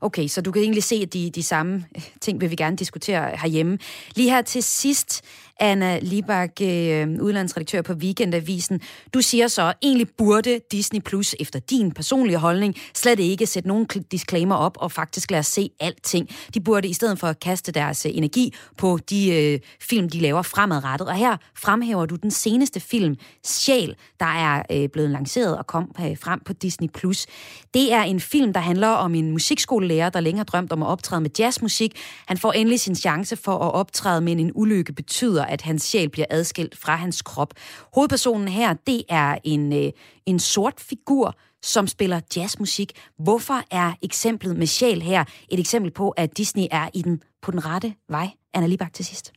Okay, så du kan egentlig se, at de, de samme øh, ting vil vi gerne diskutere herhjemme. Lige her til sidst, Anna Libak, øh, udlandsredaktør på Weekendavisen. Du siger så, egentlig burde Disney Plus efter din personlige holdning slet ikke sætte nogen disclaimer op og faktisk lade os se alting. De burde i stedet for at kaste deres øh, energi på de øh, film, de laver fremadrettet. Og her fremhæver du den seneste film, Sjæl, der er øh, blevet lanceret og kom øh, frem på Disney Plus. Det er en film, der handler om en højskolelærer, der længe har drømt om at optræde med jazzmusik. Han får endelig sin chance for at optræde, men en ulykke betyder, at hans sjæl bliver adskilt fra hans krop. Hovedpersonen her, det er en, øh, en sort figur, som spiller jazzmusik. Hvorfor er eksemplet med sjæl her et eksempel på, at Disney er i den, på den rette vej? Anna Libak til sidst.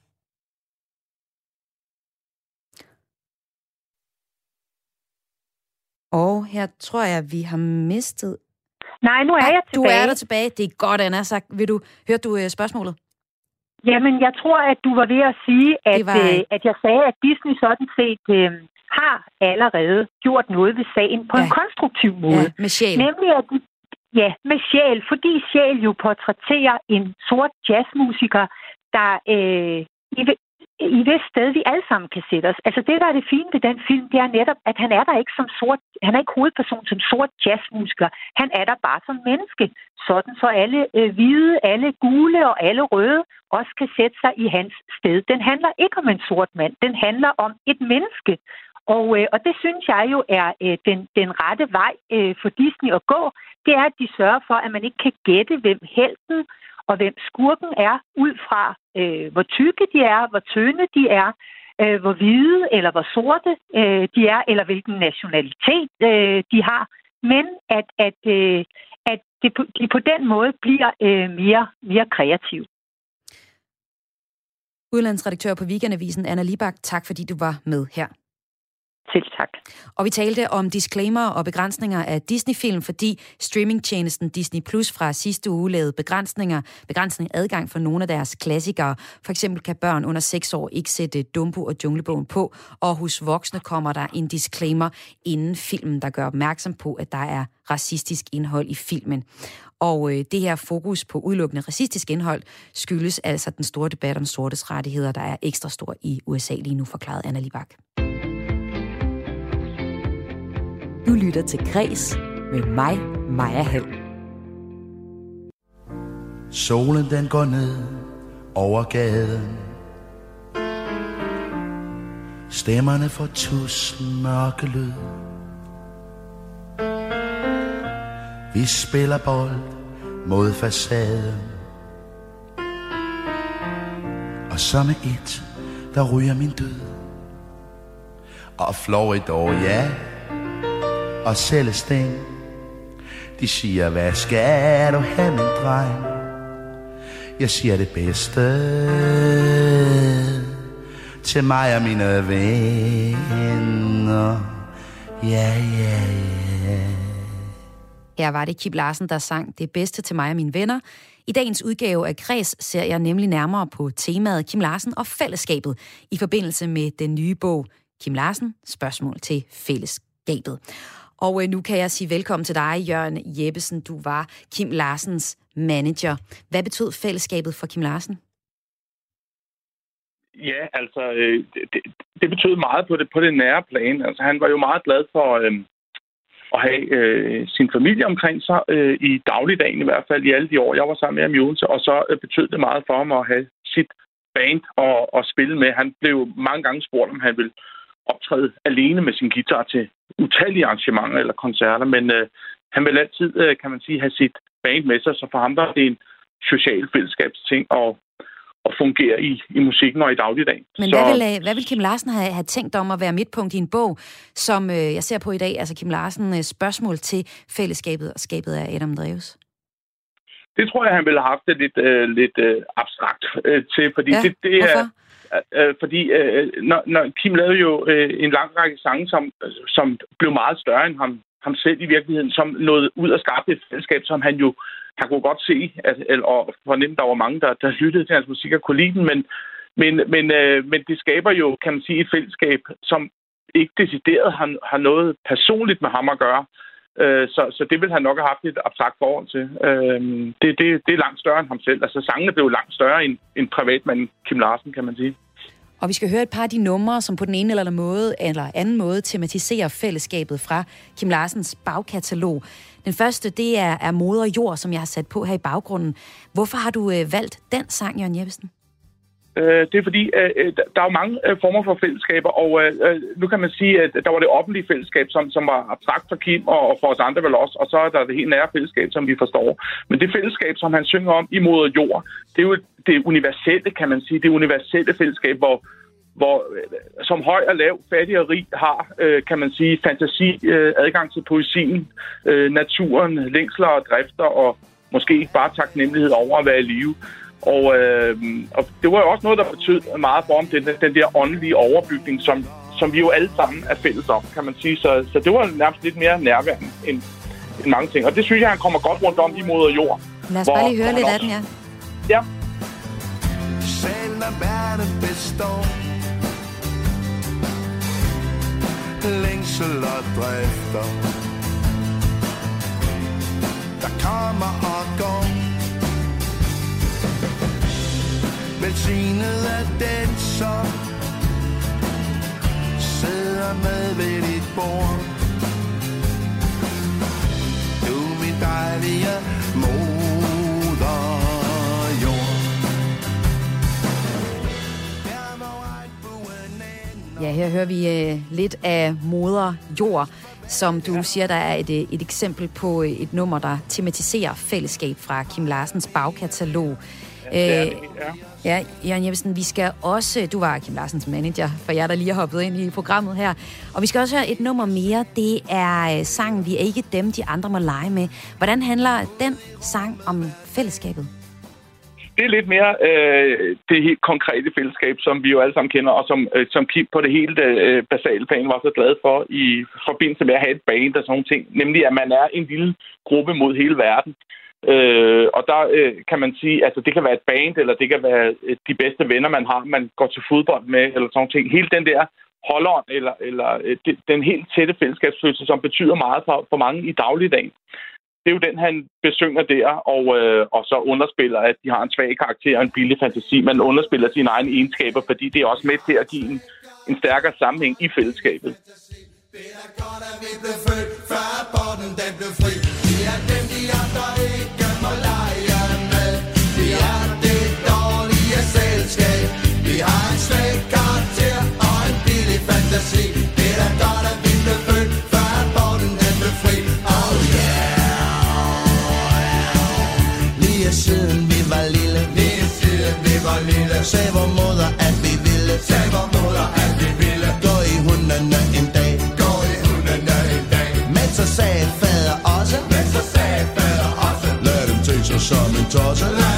Og her tror jeg, vi har mistet...
Nej, nu er jeg tilbage.
Du er der tilbage. Det er godt, Anna. Så vil du, høre du uh, spørgsmålet?
Jamen, jeg tror, at du var ved at sige, at, var... øh, at jeg sagde, at Disney sådan set øh, har allerede gjort noget ved sagen på ja. en konstruktiv måde.
Ja, med sjæl.
Nemlig at de, Ja, med sjæl, fordi sjæl jo portrætterer en sort jazzmusiker, der øh, i, det sted, vi alle sammen kan sætte os. Altså det, der er det fine ved den film, det er netop, at han er der ikke som sort, han er ikke hovedperson som sort jazzmusiker. Han er der bare som menneske. Sådan så alle øh, hvide, alle gule og alle røde også kan sætte sig i hans sted. Den handler ikke om en sort mand, den handler om et menneske. Og, øh, og det synes jeg jo er øh, den, den rette vej øh, for Disney at gå. Det er, at de sørger for, at man ikke kan gætte, hvem helten og hvem skurken er, ud fra øh, hvor tykke de er, hvor tynde de er, øh, hvor hvide eller hvor sorte øh, de er, eller hvilken nationalitet øh, de har. Men at, at, øh, at det på, de på den måde bliver øh, mere, mere kreative.
Udlandsredaktør på Weekendavisen, Anna Libak, tak fordi du var med her.
Selv tak.
Og vi talte om disclaimer og begrænsninger af Disney-film, fordi streamingtjenesten Disney Plus fra sidste uge lavede begrænsninger, begrænsning adgang for nogle af deres klassikere. For eksempel kan børn under 6 år ikke sætte Dumbo og Junglebogen på, og hos voksne kommer der en disclaimer inden filmen, der gør opmærksom på, at der er racistisk indhold i filmen. Og øh, det her fokus på udelukkende racistisk indhold skyldes altså den store debat om sortes rettigheder, der er ekstra stor i USA lige nu, forklarede Anna Libak. Du lytter til Græs med mig, Maja Hall.
Solen den går ned over gaden. Stemmerne får tusind mørke lyd. Vi spiller bold mod facaden. Og så med et, der ryger min død Og Floridor, ja og Celestine De siger, hvad skal du have, min dreng? Jeg siger det bedste Til mig og mine venner Ja, ja, ja
Her var det Kip Larsen, der sang det bedste til mig og mine venner. I dagens udgave af Græs ser jeg nemlig nærmere på temaet Kim Larsen og fællesskabet i forbindelse med den nye bog Kim Larsen, spørgsmål til fællesskabet. Og øh, nu kan jeg sige velkommen til dig, Jørgen Jeppesen. Du var Kim Larsens manager. Hvad betød fællesskabet for Kim Larsen?
Ja, altså, øh, det, det betød meget på det, på det nære plan. Altså, han var jo meget glad for øh, at have øh, sin familie omkring sig, øh, i dagligdagen i hvert fald, i alle de år, jeg var sammen med ham i Odense, og så øh, betød det meget for ham at have sit band og, og spille med. Han blev mange gange spurgt, om han ville optræde alene med sin guitar til utallige arrangementer eller koncerter, men øh, han vil altid, øh, kan man sige, have sit band med sig, så for ham var det en social fællesskabsting at, at fungere i, i musikken og i dagligdagen.
Men
så,
hvad vil, øh, hvad vil Kim Larsen have, have tænkt om at være midtpunkt i en bog, som øh, jeg ser på i dag, altså Kim Larsen øh, spørgsmål til fællesskabet og skabet af Adam Dreves?
Det tror jeg, han ville have haft det lidt, øh, lidt øh, abstrakt øh, til, fordi
Ja,
det, det er... Øh, fordi øh, når, når Kim lavede jo øh, en lang række sange, som, som blev meget større end ham, ham selv i virkeligheden, som nåede ud og skabte et fællesskab, som han jo han kunne godt se, at, eller, og fornemme, der var mange, der, der lyttede til hans musik og kunne lide den, men, men, men, øh, men det skaber jo, kan man sige, et fællesskab, som ikke decideret har, har noget personligt med ham at gøre. Øh, så, så det vil han nok have haft et abstrakt forhold til. Øh, det, det, det er langt større end ham selv. Altså sangene blev langt større end, end privatmanden Kim Larsen, kan man sige.
Og vi skal høre et par af de numre, som på den ene eller anden måde, eller anden måde tematiserer fællesskabet fra Kim Larsens bagkatalog. Den første, det er, er Moder Jord, som jeg har sat på her i baggrunden. Hvorfor har du øh, valgt den sang, Jørgen Jeppesen?
Øh, det er fordi, øh, øh der er jo mange øh, former for fællesskaber, og øh, øh nu kan man sige, at der var det offentlige fællesskab, som, som var abstrakt for Kim og for os andre vel også, og så er der det helt nære fællesskab, som vi forstår. Men det fællesskab, som han synger om i moder jord, det er jo det universelle, kan man sige, det universelle fællesskab, hvor, hvor øh, som høj og lav, fattig og rig har, øh, kan man sige, fantasi, øh, adgang til poesien, øh, naturen, længsler og drifter, og måske ikke bare taknemmelighed over at være i live. Og, øh, og det var jo også noget, der betød meget for om den, den der åndelige overbygning, som, som vi jo alle sammen er fælles om, kan man sige. Så, så det var nærmest lidt mere nærværende end, end mange ting. Og det synes jeg, han kommer godt rundt om i moder jord.
Lad os bare lige høre lidt af den her.
Ja.
Selv når verden består Længsel og drifter Der kommer og går Velsignet af den som Sidder med ved dit bord. Du min dejlige moder jord
Ja, her hører vi øh, lidt af Moder Jord, som du siger, der er et, øh, et eksempel på øh, et nummer, der tematiserer fællesskab fra Kim Larsens bagkatalog.
det er det,
Øh, Ja, Jørgen Jeppesen, vi skal også... Du var Kim Larsens manager, for jeg der lige har hoppet ind i programmet her. Og vi skal også høre et nummer mere. Det er øh, sangen Vi er ikke dem, de andre må lege med. Hvordan handler den sang om fællesskabet?
Det er lidt mere øh, det helt konkrete fællesskab, som vi jo alle sammen kender, og som, øh, som Kim på det helt øh, basale plan var så glad for i forbindelse med at have et band og sådan nogle ting. Nemlig, at man er en lille gruppe mod hele verden. Øh, og der øh, kan man sige, altså det kan være et band, eller det kan være øh, de bedste venner, man har, man går til fodbold med, eller sådan noget. ting. Hele den der holdånd, eller, eller øh, det, den helt tætte fællesskabsfølelse, som betyder meget for, for mange i dagligdagen. Det er jo den, han besynger der, og, øh, og så underspiller, at de har en svag karakter og en billig fantasi. Man underspiller sine egne egenskaber, fordi det er også med til at give en, en stærkere sammenhæng i fællesskabet.
Før den blev fri Vi er dem, de andre Sagde vor moder, at vi ville. Sagde vor moder, at vi ville. Gå i hundene en dag. Gå i hundene en dag. Men så sagde fader også. Men så sagde fader også. Lad dem tænke sig som en tosse.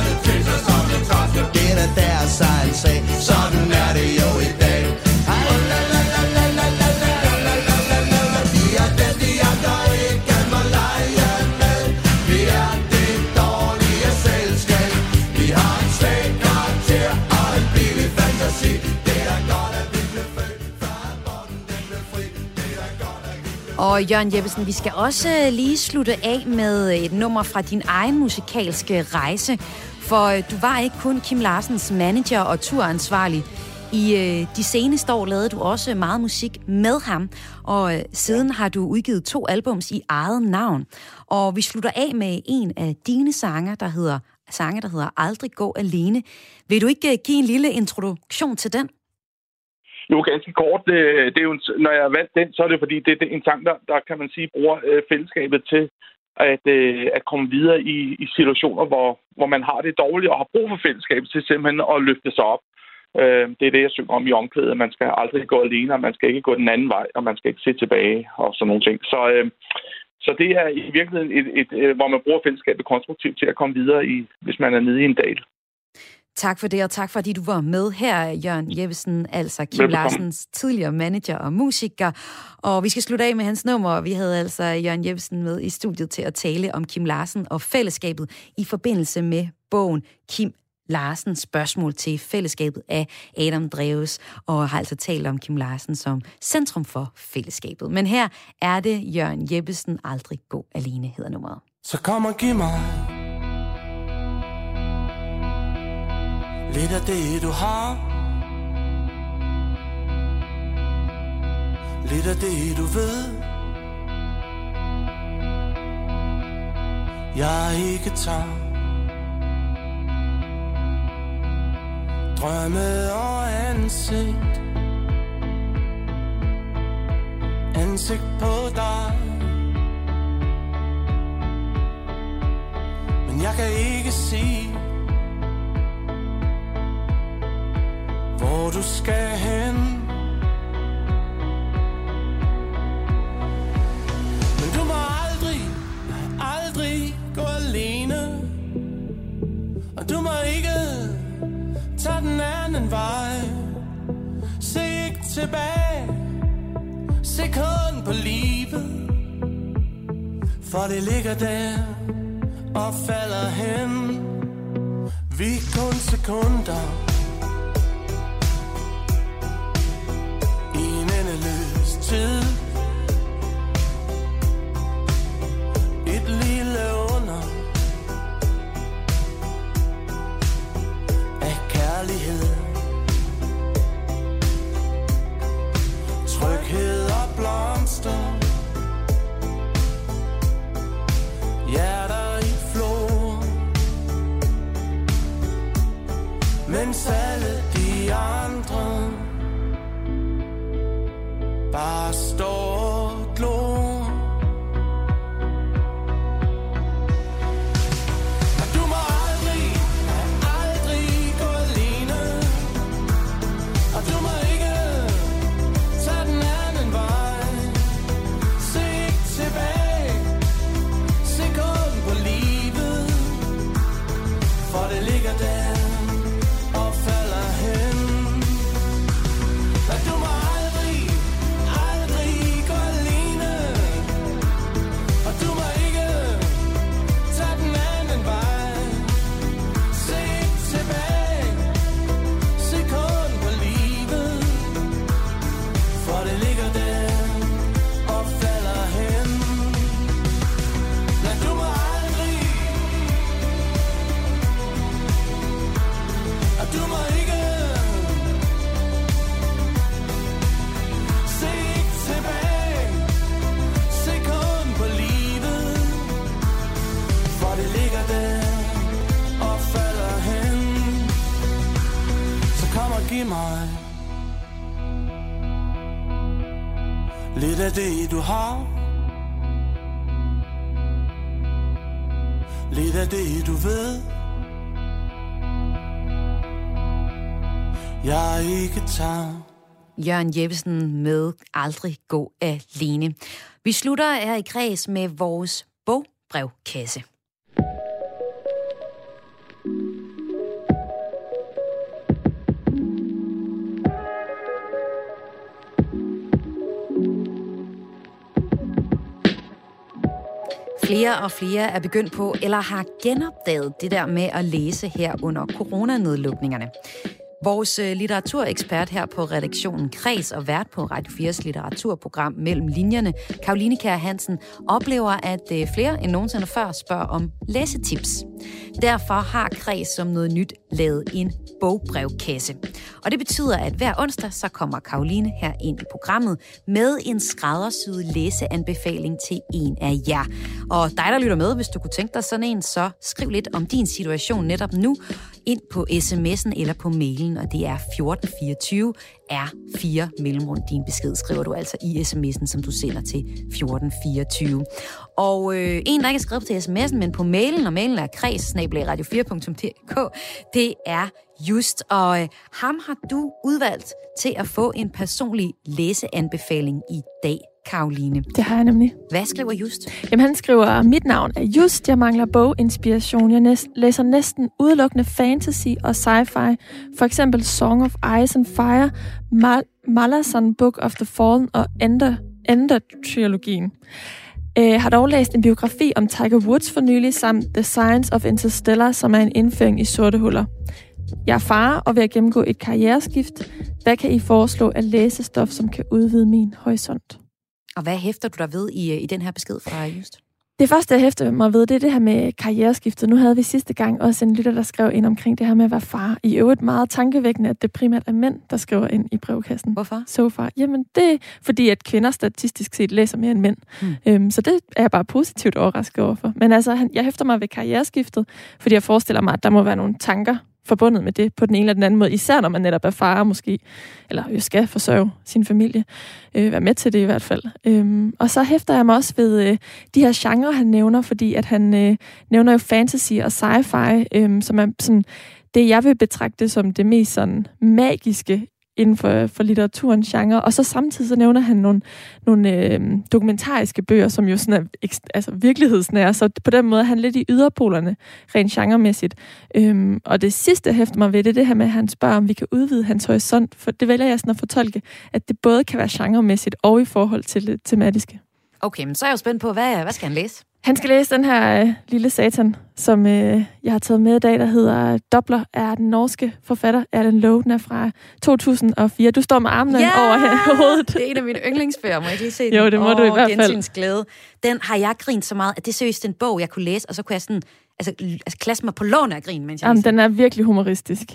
Og
Jørgen Jeppesen, vi skal også øh, lige slutte af med øh, et nummer fra din egen musikalske rejse. For øh, du var ikke kun Kim Larsens manager og turansvarlig. I øh, de seneste år lavede du også meget musik med ham, og øh, siden har du udgivet to albums i eget navn. Og vi slutter af med en af dine sanger, der hedder sange, der hedder Aldrig gå alene. Vil du ikke give en lille introduktion til den?
Jo, ganske kort. Det, det er jo, når jeg har valgt den, så er det fordi, det er en sang, der, der kan man sige, bruger øh, fællesskabet til at, øh, at komme videre i, i situationer, hvor, hvor man har det dårligt og har brug for fællesskabet til simpelthen at løfte sig op. Øh, det er det, jeg synger om i omklædet. Man skal aldrig gå alene, og man skal ikke gå den anden vej, og man skal ikke se tilbage og sådan nogle ting. Så, øh, så det er i virkeligheden, et, et, et, hvor man bruger fællesskabet konstruktivt til at komme videre, i, hvis man er nede i en dal.
Tak for det, og tak fordi du var med her, Jørgen Jeppesen, altså Kim
Velbekomme.
Larsens tidligere manager og musiker. Og vi skal slutte af med hans nummer. Vi havde altså Jørgen Jeppesen med i studiet til at tale om Kim Larsen og fællesskabet i forbindelse med bogen Kim Larsen spørgsmål til fællesskabet af Adam Dreves, og har altså talt om Kim Larsen som centrum for fællesskabet. Men her er det Jørgen Jeppesen aldrig gå alene, hedder nummeret.
Så kom og giv mig Lidt af det du har. Lidt af det du ved. Jeg ikke tager Drømme og ansigt. Ansigt på dig. Men jeg kan ikke sige du skal hen. Men du må aldrig, aldrig gå alene. Og du må ikke tage den anden vej. Se ikke tilbage. Se kun på livet. For det ligger der og falder hen. Vi er kun sekunder. to
Jørgen Jeppesen med Aldrig gå alene. Vi slutter her i kreds med vores bogbrevkasse. Flere og flere er begyndt på, eller har genopdaget det der med at læse her under coronanedlukningerne. Vores øh, litteraturekspert her på redaktionen Kreds og vært på Radio 4's litteraturprogram Mellem Linjerne, Karoline Kær Hansen, oplever, at øh, flere end nogensinde før spørger om læsetips. Derfor har Kreds som noget nyt lavet en bogbrevkasse. Og det betyder, at hver onsdag så kommer Karoline her ind i programmet med en skræddersyet læseanbefaling til en af jer. Og dig, der lytter med, hvis du kunne tænke dig sådan en, så skriv lidt om din situation netop nu ind på sms'en eller på mailen, og det er 1424 er 4 mellemrum. Din besked skriver du altså i sms'en, som du sender til 1424. Og øh, en, der ikke er skrevet til sms'en, men på mailen, og mailen er kreds radio4.dk, det er Just, og øh, ham har du udvalgt til at få en personlig læseanbefaling i dag, Karoline.
Det har jeg nemlig.
Hvad skriver Just?
Jamen, han skriver, mit navn er Just, jeg mangler boginspiration. Jeg næst, læser næsten udelukkende fantasy og sci-fi. For eksempel Song of Ice and Fire, Mal- Malazan Book of the Fallen og Ender, Ender-trilogien. Jeg har dog læst en biografi om Tiger Woods for nylig, samt The Science of Interstellar, som er en indføring i sorte huller. Jeg er far og ved at gennemgå et karriereskift. Hvad kan I foreslå af læsestof, som kan udvide min horisont?
Og hvad hæfter du der ved i, i den her besked fra Just?
Det første, jeg hæfter mig ved, det er det her med karriereskiftet. Nu havde vi sidste gang også en lytter, der skrev ind omkring det her med at være far. I øvrigt meget tankevækkende, at det primært er mænd, der skriver ind i brevkassen.
Hvorfor?
So far. Jamen, det er fordi, at kvinder statistisk set læser mere end mænd. Hmm. Øhm, så det er jeg bare positivt overrasket overfor. Men altså, jeg hæfter mig ved karriereskiftet, fordi jeg forestiller mig, at der må være nogle tanker forbundet med det på den ene eller den anden måde, især når man netop er far måske, eller jo skal forsørge sin familie, øh, være med til det i hvert fald. Øhm, og så hæfter jeg mig også ved øh, de her genrer, han nævner, fordi at han øh, nævner jo fantasy og sci-fi, øh, som er sådan det, jeg vil betragte som det mest sådan magiske inden for, for litteraturens genre. Og så samtidig så nævner han nogle, nogle øh, dokumentariske bøger, som jo sådan er altså, virkelighedsnære. Så på den måde er han lidt i yderpolerne, rent genremæssigt. Øhm, og det sidste, jeg hæfter mig ved, det er det her med, at han spørger, om vi kan udvide hans horisont. For det vælger jeg sådan at fortolke, at det både kan være genremæssigt og i forhold til det tematiske.
Okay, men så er jeg jo spændt på, hvad, hvad skal han læse?
Han skal læse den her øh, lille satan, som øh, jeg har taget med i dag, der hedder Dobler, er den norske forfatter Erlen Lowe. Den er fra 2004. Du står med armene
ja!
over hovedet.
det er en af mine yndlingsbøger, må jeg ikke lige se den?
Jo, det må oh, du i hvert fald.
glæde. Den har jeg grint så meget, at det er seriøst en bog, jeg kunne læse, og så kunne jeg sådan, altså, altså klasse mig på låne af grin, mens jeg
Jamen, den er virkelig humoristisk.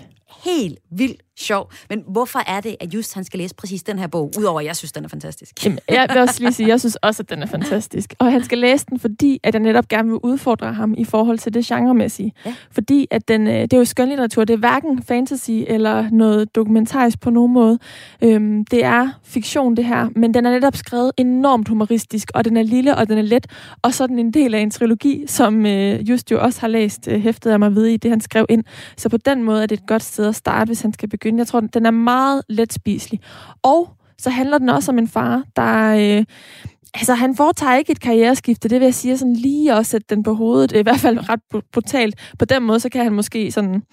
Helt vildt sjov. Men hvorfor er det, at just han skal læse præcis den her bog, udover at jeg synes, den er fantastisk?
Jamen, jeg vil også lige sige, at jeg synes også, at den er fantastisk. Og han skal læse den, fordi at jeg netop gerne vil udfordre ham i forhold til det genremæssige. Ja. Fordi at den, øh, det er jo skønlitteratur. Det er hverken fantasy eller noget dokumentarisk på nogen måde. Øhm, det er fiktion, det her. Men den er netop skrevet enormt humoristisk, og den er lille, og den er let. Og så er den en del af en trilogi, som øh, just jo også har læst, øh, hæftet af mig ved i det, han skrev ind. Så på den måde er det et godt sted at starte, hvis han skal begynde. Jeg tror, den er meget let spiselig. Og så handler den også om en far, der... Øh, altså, han foretager ikke et karriereskifte, det vil jeg sige, sådan lige at sætte den på hovedet. I hvert fald ret brutalt. På den måde, så kan han måske sådan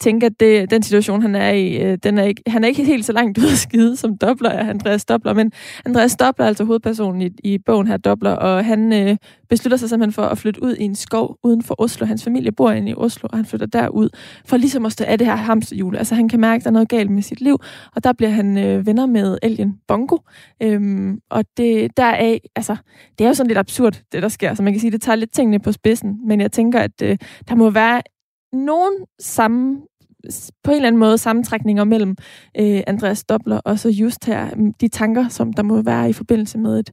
tænke, at det, den situation, han er i, øh, den er ikke, han er ikke helt så langt ud af skide, som Dobler er, Andreas Dobler, men Andreas Dobler er altså hovedpersonen i, i bogen her, Dobler, og han øh, beslutter sig simpelthen for at flytte ud i en skov uden for Oslo. Hans familie bor inde i Oslo, og han flytter derud for ligesom at stå af det her hamsterhjul. Altså han kan mærke, at der er noget galt med sit liv, og der bliver han øh, venner med Elgen Bongo. Øhm, og det deraf, altså, det er jo sådan lidt absurd, det der sker. Så man kan sige, det tager lidt tingene på spidsen, men jeg tænker, at øh, der må være nogen samme på en eller anden måde sammentrækninger mellem øh, Andreas Dobler og så just her, de tanker, som der må være i forbindelse med et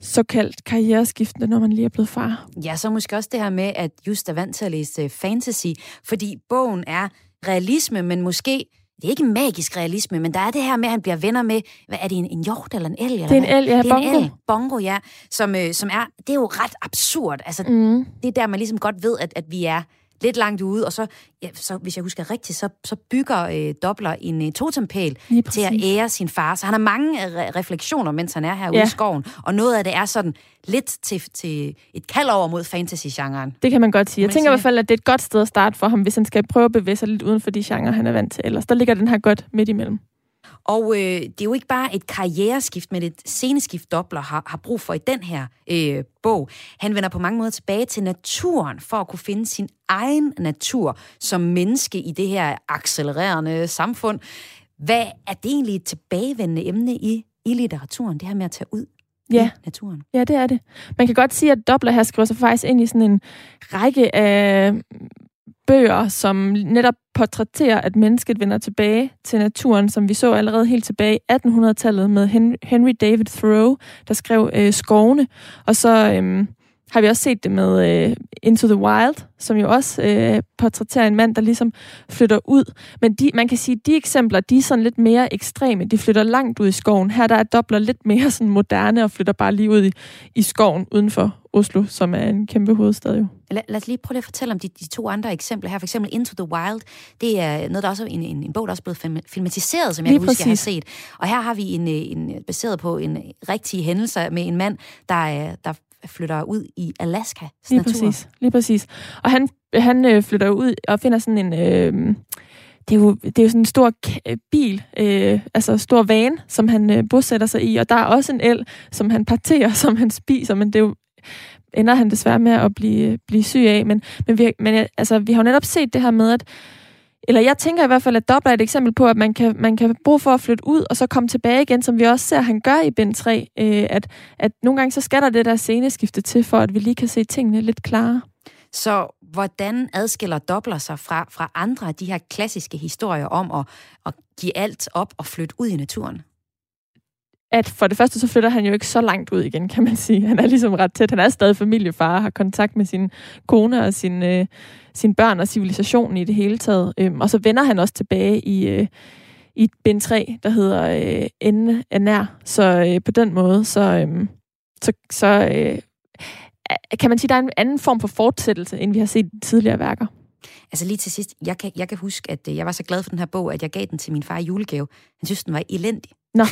såkaldt karriereskiftende, når man lige er blevet far.
Ja, så måske også det her med, at just er vant til at læse fantasy, fordi bogen er realisme, men måske det er ikke magisk realisme, men der er det her med, at han bliver venner med, hvad er det, en, en hjort eller en elg? Eller
Det er en elg, ja,
det er
bongo.
en elg, bongo, ja, som, øh, som er, det er jo ret absurd. Altså,
Mm.
det er der, man ligesom godt ved, at, at vi er lidt langt ude, og så, ja, så hvis jeg husker rigtigt, så, så bygger øh, Doppler en øh, totempæl til at ære sin far. Så han har mange øh, re- refleksioner, mens han er herude
Ja.
i skoven, og noget af det er sådan lidt til, til et kald over mod fantasy-genren.
Det kan man godt sige. Jeg tænker i hvert fald, at det er et godt sted at starte for ham, hvis han skal prøve at bevæge sig lidt uden for de genrer, han er vant til. Ellers der ligger den her godt midt imellem.
Og øh, det er jo ikke bare et karriereskift, men et sceneskift, Doppler har, har brug for i den her øh, bog. Han vender på mange måder tilbage til naturen for at kunne finde sin egen natur som menneske i det her accelererende samfund. Hvad er det egentlig et tilbagevendende emne i, i litteraturen, det her med at tage ud
Ja.
i naturen?
Ja, det er det. Man kan godt sige, at Doppler her skriver sig faktisk ind i sådan en række af bøger, som netop portrætterer, at mennesket vender tilbage til naturen, som vi så allerede helt tilbage i 1800-tallet med Henry David Thoreau, der skrev øh, Skovene. Og så Øh, har vi også set det med øh, Into the Wild, som jo også øh, portrætterer en mand, der ligesom flytter ud. Men de, man kan sige, at de eksempler, de er sådan lidt mere ekstreme. De flytter langt ud i skoven. Her der er Doppler lidt mere sådan moderne og flytter bare lige ud i, i skoven uden for Oslo, som er en kæmpe hovedstad jo.
Lad, lad os lige prøve at fortælle om de, de to andre eksempler her. For eksempel Into the Wild. Det er noget, der også er en, en, en bog, der også er blevet film- filmatiseret, som jeg
Lige
kan huske, jeg har
præcis.
set. Og her har vi en, øh, en baseret på en rigtig hændelse med en mand, der, er- der flytter ud i Alaskas
Lige
natur.
præcis. Lige præcis. Og han, han øh, flytter ud og finder sådan en... Øh, det er, jo, det er jo sådan en stor øh, bil, øh, altså stor van, som han øh, bosætter sig i, og der er også en el, som han parterer, som han spiser, men det er jo, ender han desværre med at blive, blive syg af. Men, men, vi, men øh, altså, vi har jo netop set det her med, at eller jeg tænker i hvert fald, at Dobler er et eksempel på, at man kan, man kan bruge for at flytte ud, og så komme tilbage igen, som vi også ser, han gør i bind 3, øh, at, at nogle gange så skal der det der sceneskifte til, for at vi lige kan se tingene lidt klarere.
Så hvordan adskiller Dobler sig fra, fra andre af de her klassiske historier om at, at give alt op og flytte ud i naturen?
At for det første, så flytter han jo ikke så langt ud igen, kan man sige. Han er ligesom ret tæt. Han er stadig familiefar, har kontakt med sin kone og sin, øh, sine børn og civilisationen i det hele taget. Øhm, og så vender han også tilbage i, øh, i bind 3, der hedder øh, Enden er nær. Så øh, på den måde, så, øh, så, så øh, kan man sige, der er en anden form for fortsættelse, end vi har set i tidligere værker.
Altså lige til sidst, jeg kan, jeg kan huske, at øh, jeg var så glad for den her bog, at jeg gav den til min far i julegave. Han synes, den var elendig.
Nå,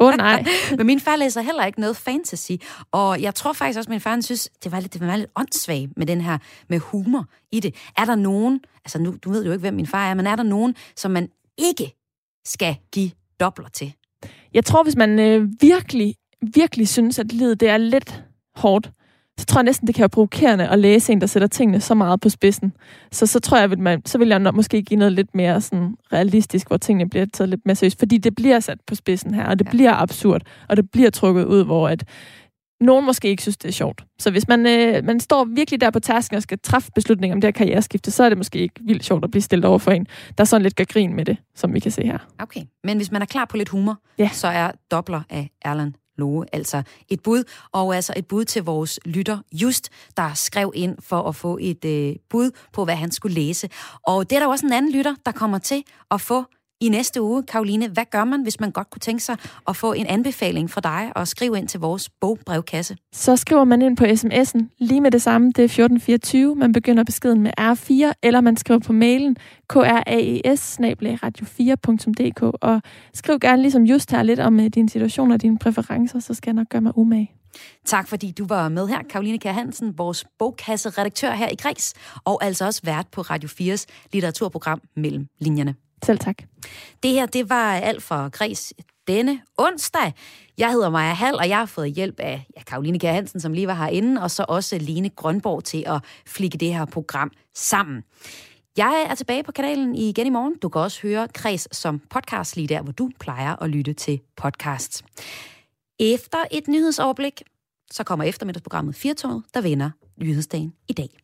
åh oh, nej.
Men min far læser heller ikke noget fantasy, og jeg tror faktisk også, at min far han synes, det var lidt, det var lidt åndssvagt med den her, med humor i det. Er der nogen, altså nu, du ved jo ikke, hvem min far er, men er der nogen, som man ikke skal give dobler til?
Jeg tror, hvis man øh, virkelig, virkelig synes, at livet det er lidt hårdt, så tror jeg næsten, det kan være provokerende at læse en, der sætter tingene så meget på spidsen. Så så tror jeg, at man, så vil jeg nok måske give noget lidt mere sådan realistisk, hvor tingene bliver taget lidt mere seriøst. Fordi det bliver sat på spidsen her, og det ja. bliver absurd, og det bliver trukket ud, hvor at nogen måske ikke synes, det er sjovt. Så hvis man, øh, man står virkelig der på tasken og skal træffe beslutninger om det her karriereskifte, så er det måske ikke vildt sjovt at blive stillet over for en, der sådan lidt gør grin med det, som vi kan se her.
Okay, men hvis man er klar på lidt humor,
ja.
så er Dobler af Erland Loge altså et bud, og altså et bud til vores lytter Just, der skrev ind for at få et øh, bud på, hvad han skulle læse. Og det er der også en anden lytter, der kommer til at få i næste uge. Karoline, hvad gør man, hvis man godt kunne tænke sig at få en anbefaling fra dig og skrive ind til vores bogbrevkasse?
Så skriver man ind på sms'en lige med det samme, det er 1424. Man begynder beskeden med R4, eller man skriver på mailen kraes radio4.dk og skriv gerne ligesom just her lidt om uh, din situation og dine præferencer, så skal jeg nok gøre mig umage.
Tak fordi du var med her, Karoline Kjær Hansen, vores bogkasse-redaktør her i Græs, og altså også vært på Radio 4's litteraturprogram Mellem Linjerne.
Selv tak.
Det her, det var alt for Græs denne onsdag. Jeg hedder Maja Hall, og jeg har fået hjælp af ja, Karoline Kjær Hansen, som lige var herinde, og så også Line Grønborg til at flikke det her program sammen. Jeg er tilbage på kanalen igen i morgen. Du kan også høre Kreds som podcast lige der, hvor du plejer at lytte til podcasts. Efter et nyhedsoverblik, så kommer eftermiddagsprogrammet Firtoget, der vinder nyhedsdagen i dag.